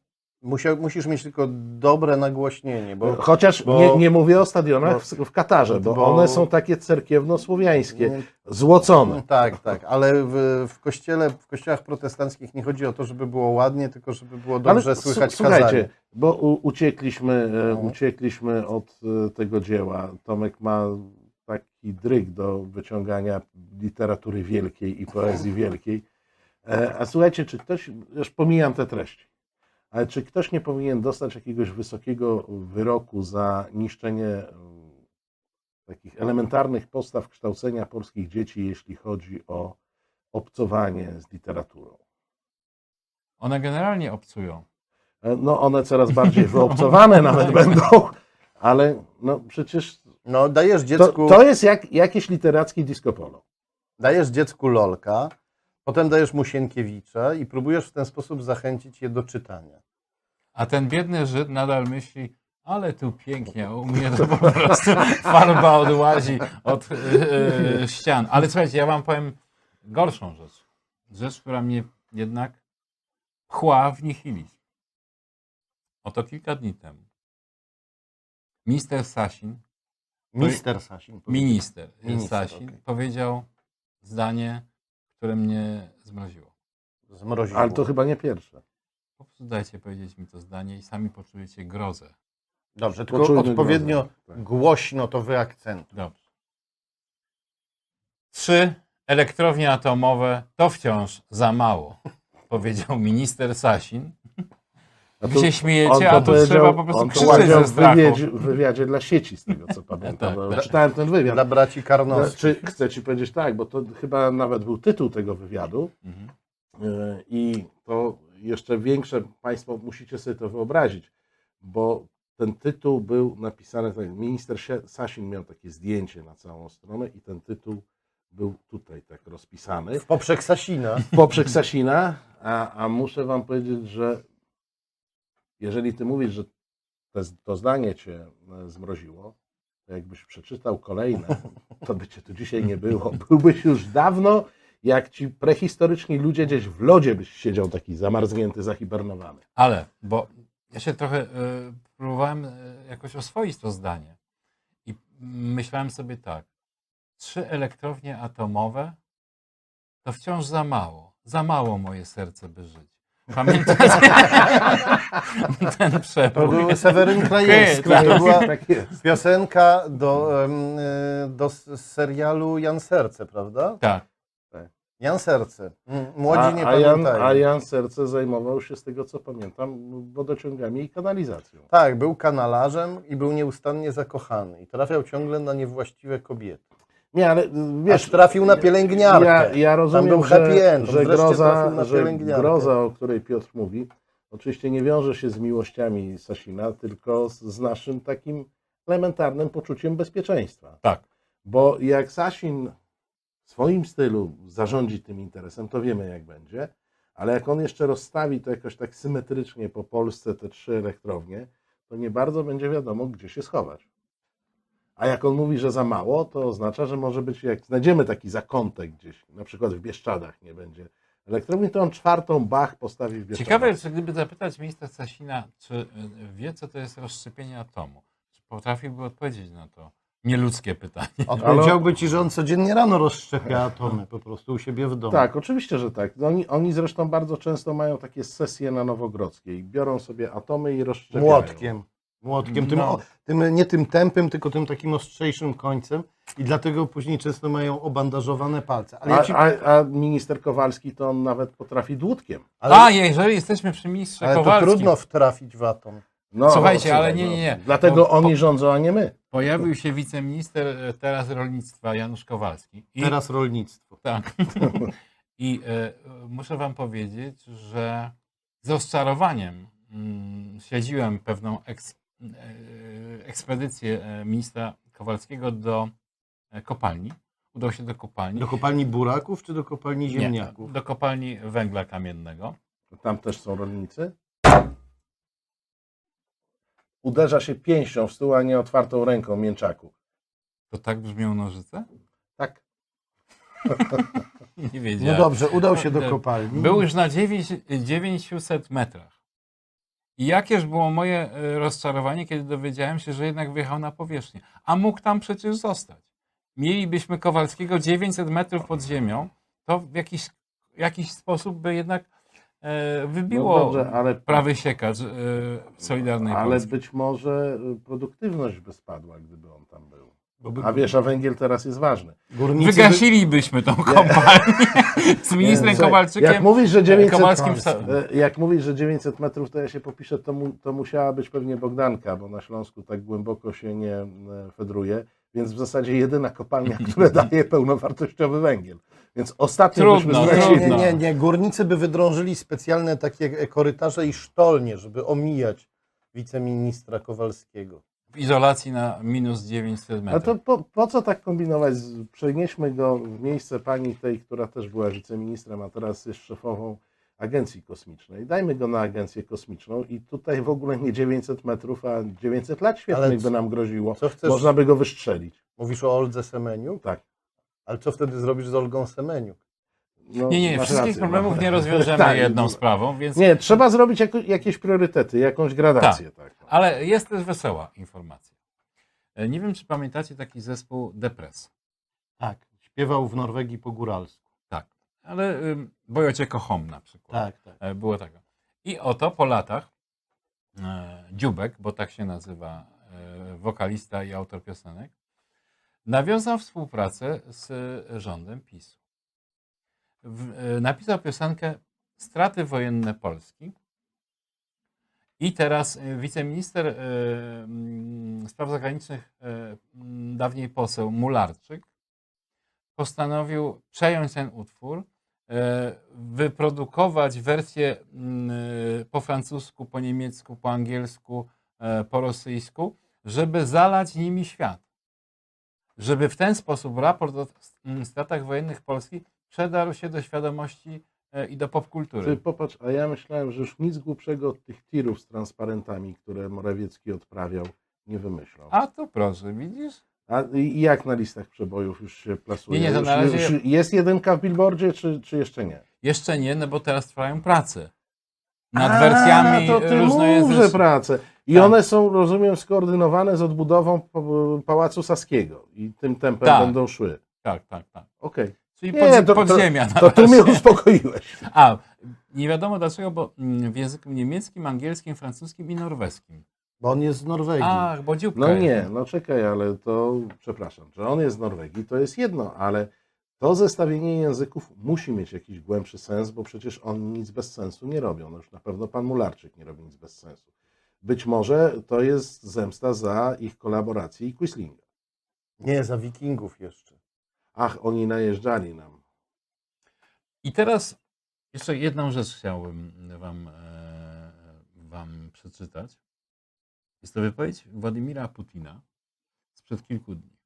musia, musisz mieć tylko dobre nagłośnienie, bo Chociaż bo- nie, nie mówię o stadionach bo- w, Katarze, bo, bo- one są takie cerkiewno-słowiańskie, Mm, złocone. Tak, tak, ale w, w kościele, w kościołach protestanckich nie chodzi o to, żeby było ładnie, tylko żeby było dobrze Ale słychać słuchajcie, kazanie. bo u, uciekliśmy, No. uciekliśmy od e, tego dzieła. Tomek ma taki dryg do wyciągania literatury wielkiej i poezji wielkiej. E, A słuchajcie, czy ktoś, już pomijam te treści, ale czy ktoś nie powinien dostać jakiegoś wysokiego wyroku za niszczenie e, takich elementarnych podstaw kształcenia polskich dzieci, jeśli chodzi o obcowanie z literaturą? One generalnie obcują. E, No one coraz bardziej wyobcowane nawet będą, ale no przecież No dajesz to, dziecku, to jest jak jakieś literackie disco polo. dajesz dziecku lolka, potem dajesz mu Sienkiewicza i próbujesz w ten sposób zachęcić je do czytania. A ten biedny Żyd nadal myśli, ale tu pięknie, u mnie to po prostu farba odłazi od e, ścian. Ale słuchajcie, ja wam powiem gorszą rzecz. Rzecz, która mnie jednak pchła w nihilizm. Oto kilka dni temu minister Sasin, Mister Sasin. minister, Minister, Sasin okej. powiedział zdanie, które mnie zmroziło. Zmroziło. Ale to chyba nie pierwsze. Dajcie powiedzieć mi to zdanie i sami poczujecie grozę. Dobrze, tylko Poczujmy odpowiednio grozę, tak. głośno to wyakcentuj. Dobrze. Trzy elektrownie atomowe to wciąż za mało, powiedział minister Sasin. A Wy się śmiejecie, a tu trzeba po prostu krzyczeć ze w strachu. wywiadzie, w wywiadzie dla sieci, z tego co pamiętam. Tak, tak. Czytałem ten wywiad. Dla braci Karnowskich. Czy chcę ci powiedzieć tak, bo to chyba nawet był tytuł tego wywiadu. Mhm. E, I to jeszcze większe, Państwo musicie sobie to wyobrazić, bo ten tytuł był napisany, tak, minister Sasin miał takie zdjęcie na całą stronę i ten tytuł był tutaj tak rozpisany. W poprzek Sasina. Poprzek Sasina, a, a muszę Wam powiedzieć, że jeżeli Ty mówisz, że te, to zdanie Cię e, zmroziło, to jakbyś przeczytał kolejne, to by Cię tu dzisiaj nie było. Byłbyś już dawno, jak ci prehistoryczni ludzie gdzieś w lodzie byś siedział taki zamarznięty, zahibernowany. Ale, bo ja się trochę y, próbowałem y, jakoś oswoić to zdanie i myślałem sobie tak, trzy elektrownie atomowe to wciąż za mało. Za mało moje serce by żyć. Pamiętacie ten To przebój? był Seweryn Krajewski. Tak. To była Tak jest. piosenka do, e, do serialu Jan Serce, prawda? Tak. Jan Serce. Młodzi A, nie a, Jan, pamiętają. a Jan Serce zajmował się, z tego co pamiętam, wodociągami i kanalizacją. Tak, był kanalarzem i był nieustannie zakochany. I trafiał ciągle na niewłaściwe kobiety. Nie, ale wiesz, Aż trafił na pielęgniarkę. Ja, ja rozumiem, był happy że, end, że, groza, że groza, o której Piotr mówi, oczywiście nie wiąże się z miłościami Sasina, tylko z, z naszym takim elementarnym poczuciem bezpieczeństwa. Tak. Bo jak Sasin w swoim stylu zarządzi tym interesem, to wiemy jak będzie, ale jak on jeszcze rozstawi to jakoś tak symetrycznie po Polsce te trzy elektrownie, to nie bardzo będzie wiadomo, gdzie się schować. A jak on mówi, że za mało, to oznacza, że może być, jak znajdziemy taki zakątek gdzieś, na przykład w Bieszczadach nie będzie elektrowni, to on czwartą Bach postawi w Bieszczadach. Ciekawe, czy gdyby zapytać ministra Sasina, czy y, wie, co to jest rozszczepienie atomu, czy potrafiłby odpowiedzieć na to nieludzkie pytanie. Odpowiedziałby ci, że on codziennie rano rozszczepia atomy po prostu u siebie w domu. Tak, oczywiście, że tak. Oni, oni zresztą bardzo często mają takie sesje na Nowogrodzkiej. Biorą sobie atomy i rozszczepiają. Młotkiem. Młotkiem, tym, No. o, tym, nie tym tępym, tylko tym takim ostrzejszym końcem i dlatego później często mają obandażowane palce. Ale, A, ja ci, a, a minister Kowalski to on nawet potrafi dłutkiem. ale, A, jeżeli jesteśmy przy ministrze ale to Kowalskim, trudno wtrafić watą. No, Słuchajcie, ale nie, nie, nie. Dlatego Bo- oni rządzą, a nie my. pojawił się wiceminister e, teraz rolnictwa Janusz Kowalski. I, Teraz rolnictwo. Tak. I e, muszę wam powiedzieć, że z rozczarowaniem mm, śledziłem pewną eks, e, ekspedycję ministra Kowalskiego do kopalni. Udał się do kopalni. Do kopalni buraków czy do kopalni Nie, ziemniaków? do kopalni węgla kamiennego. Tam też są rolnicy. Uderza się pięścią w stół, a nie otwartą ręką mięczaku. To tak brzmią nożyce? Tak. Nie No wiedziałem. dobrze, udał się do E, kopalni. Był już na 9, 900 metrach. I jakież było moje e, rozczarowanie, kiedy dowiedziałem się, że jednak wyjechał na powierzchnię. A mógł tam przecież zostać. Mielibyśmy Kowalskiego 900 metrów pod ziemią, to w jakiś, jakiś sposób by jednak wybiło No dobrze, ale, prawy siekacz e, Solidarnej ale Polski. być może y, produktywność by spadła, gdyby on tam był. A wiesz, a węgiel teraz jest ważny. górnicy by- Wygasilibyśmy tą kopalnię z ministrem Nie, Kowalczykiem. Jak mówisz, że 900, Kowalskim e, jak mówisz, że 900 metrów, to ja się popiszę, to, mu, to musiała być pewnie Bogdanka, bo na Śląsku tak głęboko się nie e, fedruje, więc w zasadzie jedyna kopalnia, która daje pełnowartościowy węgiel. Więc ostatnio Trudno, byśmy Nie, stracili. nie, nie, nie. Górnicy by wydrążyli specjalne takie korytarze i sztolnie, żeby omijać wiceministra Kowalskiego. w izolacji na minus 900 A metrów. to po, po co tak kombinować? Przenieśmy go w miejsce pani tej, która też była wiceministrem, a teraz jest szefową Agencji Kosmicznej. Dajmy go na Agencję Kosmiczną i tutaj w ogóle nie 900 metrów, a 900 lat świetnych by nam groziło. Co chcesz? Można by go wystrzelić. Mówisz o Oldze Semeniuk? Tak. Ale co wtedy zrobisz z Olgą Semeniuk? No, Nie, nie, wszystkich rację, problemów no. nie rozwiążemy Tak, jedną sprawą, więc. Nie, trzeba zrobić jako, jakieś priorytety, jakąś gradację. Tak. Ale jest też wesoła informacja. E, Nie wiem, czy pamiętacie taki zespół Depres. Tak. Śpiewał w Norwegii po góralsku. Ale ym, Bojo cię kocham na przykład. Tak, tak. E, Było tego. I oto po latach e, Dziubek, bo tak się nazywa e, wokalista i autor piosenek, nawiązał współpracę z rządem PiSu. Napisał piosenkę Straty wojenne Polski. I teraz wiceminister mm, spraw zagranicznych, mm, dawniej poseł Mularczyk, postanowił przejąć ten utwór, wyprodukować wersję mm, e, po francusku, po niemiecku, po angielsku, e, po rosyjsku, żeby zalać nimi świat. Żeby w ten sposób raport o mm, stratach wojennych Polski przedarł się do świadomości e, i do Ty popkultury. popatrz, a ja myślałem, że już nic głupszego od tych tirów z transparentami, które Morawiecki odprawiał, nie wymyślą. A tu proszę, widzisz? A i jak na listach przebojów już się plasuje? Nie, nie, to na razie- już jest jedynka w billboardzie, czy, czy jeszcze nie? Jeszcze nie, no bo teraz trwają prace nad A, wersjami to ty różnojęzycznymi. prace. I Tak. one są, rozumiem, skoordynowane z odbudową pa- Pałacu Saskiego i tym tempem Tak. będą szły. Tak, tak, tak. Okej. Czyli Nie, pod, to- to- podziemia. To tu mnie uspokoiłeś. A, nie wiadomo dlaczego, bo mm, w języku niemieckim, angielskim, francuskim i norweskim. Bo on jest z Norwegii. Ach, bo dzióbka No jest. nie, no czekaj, ale to, przepraszam, że on jest z Norwegii, to jest jedno, ale to zestawienie języków musi mieć jakiś głębszy sens, bo przecież oni nic bez sensu nie robią. No już na pewno pan Mularczyk nie robi nic bez sensu. Być może to jest zemsta za ich kolaborację i Quislinga. Nie, za wikingów jeszcze. Ach, oni najeżdżali nam. I teraz jeszcze jedną rzecz chciałbym wam, e, wam przeczytać. Jest to wypowiedź Władimira Putina sprzed kilku dni.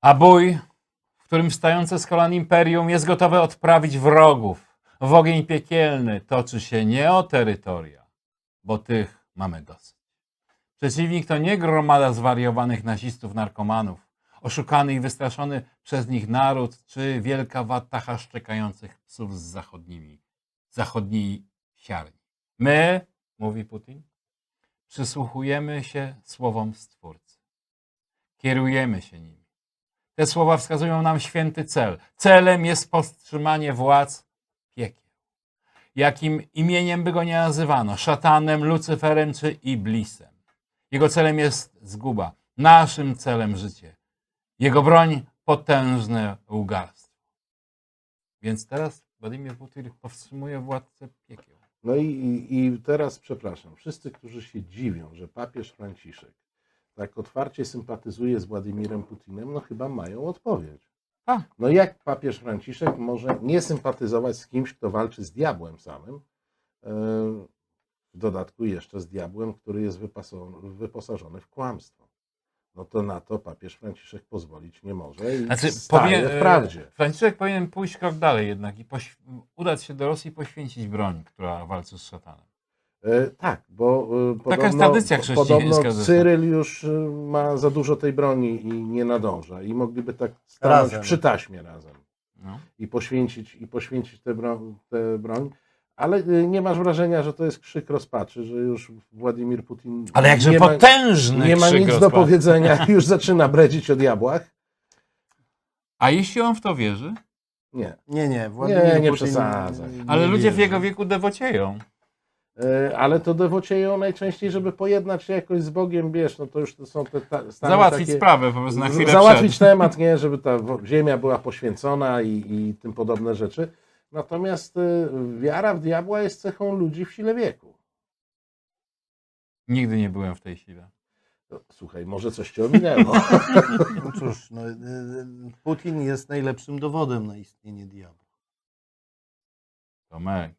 A bój, w którym stające z kolan imperium jest gotowe odprawić wrogów w ogień piekielny, toczy się nie o terytoria, bo tych mamy dosyć. Przeciwnik to nie gromada zwariowanych nazistów, narkomanów, oszukany i wystraszony przez nich naród, czy wielka watacha szczekających psów z zachodnimi, zachodniej siarni. My, mówi Putin, przysłuchujemy się słowom Stwórcy. Kierujemy się nimi. Te słowa wskazują nam święty cel. Celem jest powstrzymanie władz piekieł. jakim imieniem by go nie nazywano, szatanem, Lucyferem czy Iblisem. Jego celem jest zguba, naszym celem życie. Jego broń potężne łgarstwo. Więc teraz Władimir Putin powstrzymuje władcę piekieł. No i, i, i teraz przepraszam, wszyscy, którzy się dziwią, że papież Franciszek tak otwarcie sympatyzuje z Władimirem Putinem, no chyba mają odpowiedź. Tak. No jak papież Franciszek może nie sympatyzować z kimś, kto walczy z diabłem samym, e, w dodatku jeszcze z diabłem, który jest wyposażony w kłamstwo. No to na to papież Franciszek pozwolić nie może i Znaczy, powinien, w prawdzie. e, Franciszek powinien pójść krok dalej jednak i udać się do Rosji i poświęcić broń, która walczy z szatanem. E, tak, bo e, Taka jest podobno, tradycja chrześcijańska Podobno. Cyryl już e, ma za dużo tej broni i nie nadąża. I mogliby tak stanąć Razem. przy taśmie razem No. i poświęcić, i poświęcić tę broń, tę broń. Ale e, nie masz wrażenia, że to jest krzyk rozpaczy, że już Władimir Putin Ale jakże nie ma, potężny nie ma krzyk nic do rozpaczy. powiedzenia, już zaczyna bredzić o diabłach? A jeśli on w to wierzy? Nie. Nie, nie, Władimir Nie, nie Putin przesadzaj. nie Ale ludzie w wierzy. jego wieku dewocieją. E, Ale to dewocieją najczęściej, żeby pojednać się jakoś z Bogiem, wiesz, no to już to są te ta, stany Załatwić takie... sprawę po prostu na chwilę załatwić przed. temat, nie, żeby ta ziemia była poświęcona i, i tym podobne rzeczy. Natomiast y, wiara w diabła jest cechą ludzi w sile wieku. Nigdy nie byłem w tej sile. No, Słuchaj, może coś cię ominęło. No cóż, no, y, y, Putin jest najlepszym dowodem na istnienie diabła. Tomek.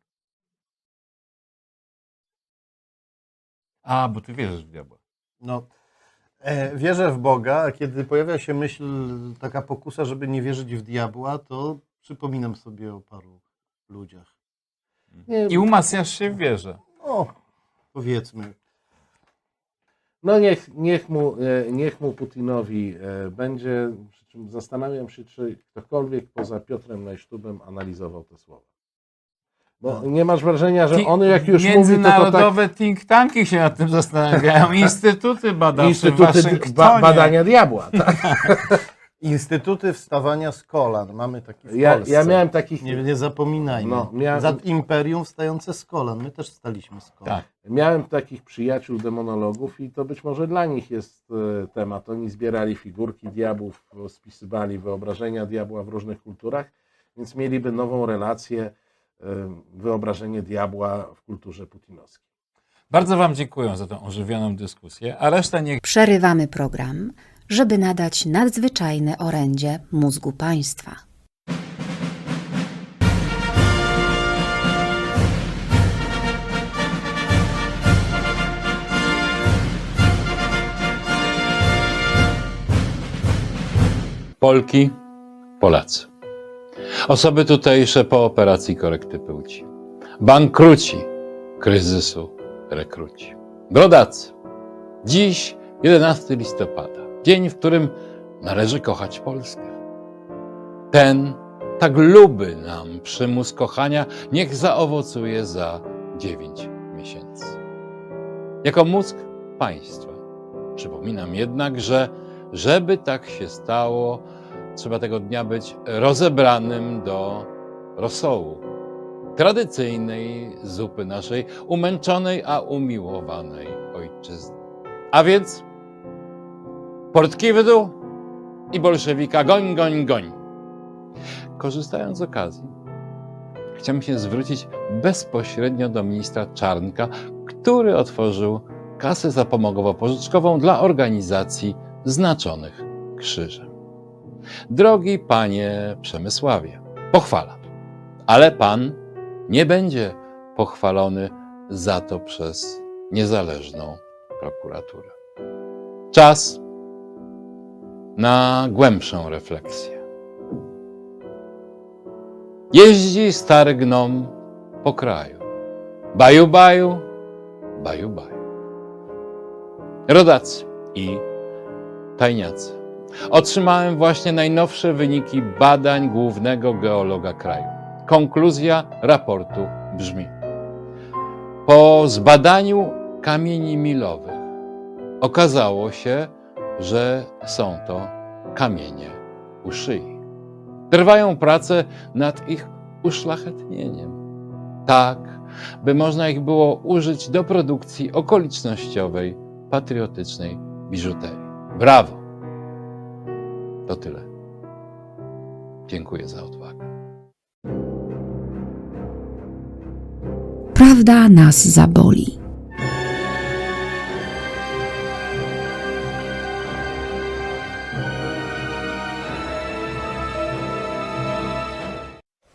A, bo ty wierzysz w diabła. No, e, wierzę w Boga, a kiedy pojawia się myśl, taka pokusa, żeby nie wierzyć w diabła, to przypominam sobie o paru ludziach. Nie, I umacniasz się w wierze. No, powiedzmy. no niech, niech, mu, e, niech mu Putinowi e, będzie, przy czym zastanawiam się, czy ktokolwiek poza Piotrem Najsztubem analizował te słowa. Bo No. nie masz wrażenia, że on jak już mówi, to, to tak Międzynarodowe think tanki się nad tym zastanawiają. Instytuty badawcze instytuty ba, badania diabła. Tak? Instytuty wstawania z kolan. Mamy taki w Ja, Polsce. ja miałem takich Nie, nie zapominajmy. No, miałem- Za imperium wstające z kolan. My też wstaliśmy z kolan. Tak. Miałem takich przyjaciół demonologów i to być może dla nich jest e, temat. Oni zbierali figurki diabłów, spisywali wyobrażenia diabła w różnych kulturach, więc mieliby nową relację, e, wyobrażenie diabła w kulturze putinowskiej. Bardzo Wam dziękuję za tę ożywioną dyskusję, a resztę niech Przerywamy program, żeby nadać nadzwyczajne orędzie mózgu państwa. Polki, Polacy. Osoby tutejsze po operacji korekty płci. Bankruci kryzysu rekruci. Brodacy. Dziś 11 listopada. Dzień, w którym należy kochać Polskę. Ten tak luby nam przymus kochania, niech zaowocuje za 9 miesięcy. Jako mózg państwa przypominam jednak, że żeby tak się stało, trzeba tego dnia być rozebranym do rosołu. Tradycyjnej zupy naszej umęczonej, a umiłowanej ojczyzny. A więc portki w dół i bolszewika goń, goń, goń. Korzystając z okazji, chciałbym się zwrócić bezpośrednio do ministra Czarnka, który otworzył kasę zapomogowo-pożyczkową dla organizacji znaczonych krzyżem. Drogi panie Przemysławie, pochwalam, ale pan nie będzie pochwalony za to przez niezależną prokuraturę. Czas na głębszą refleksję. Jeździ stary gnom po kraju. Baju, baju, baju, baju. Rodacy i tajniacy. Otrzymałem właśnie najnowsze wyniki badań głównego geologa kraju. Konkluzja raportu brzmi: Po zbadaniu kamieni milowych okazało się, że są to kamienie u szyi. Trwają prace nad ich uszlachetnieniem. tak, by można ich było użyć do produkcji okolicznościowej, patriotycznej biżuterii. Brawo! To tyle. Dziękuję za odwagę. Prawda nas zaboli.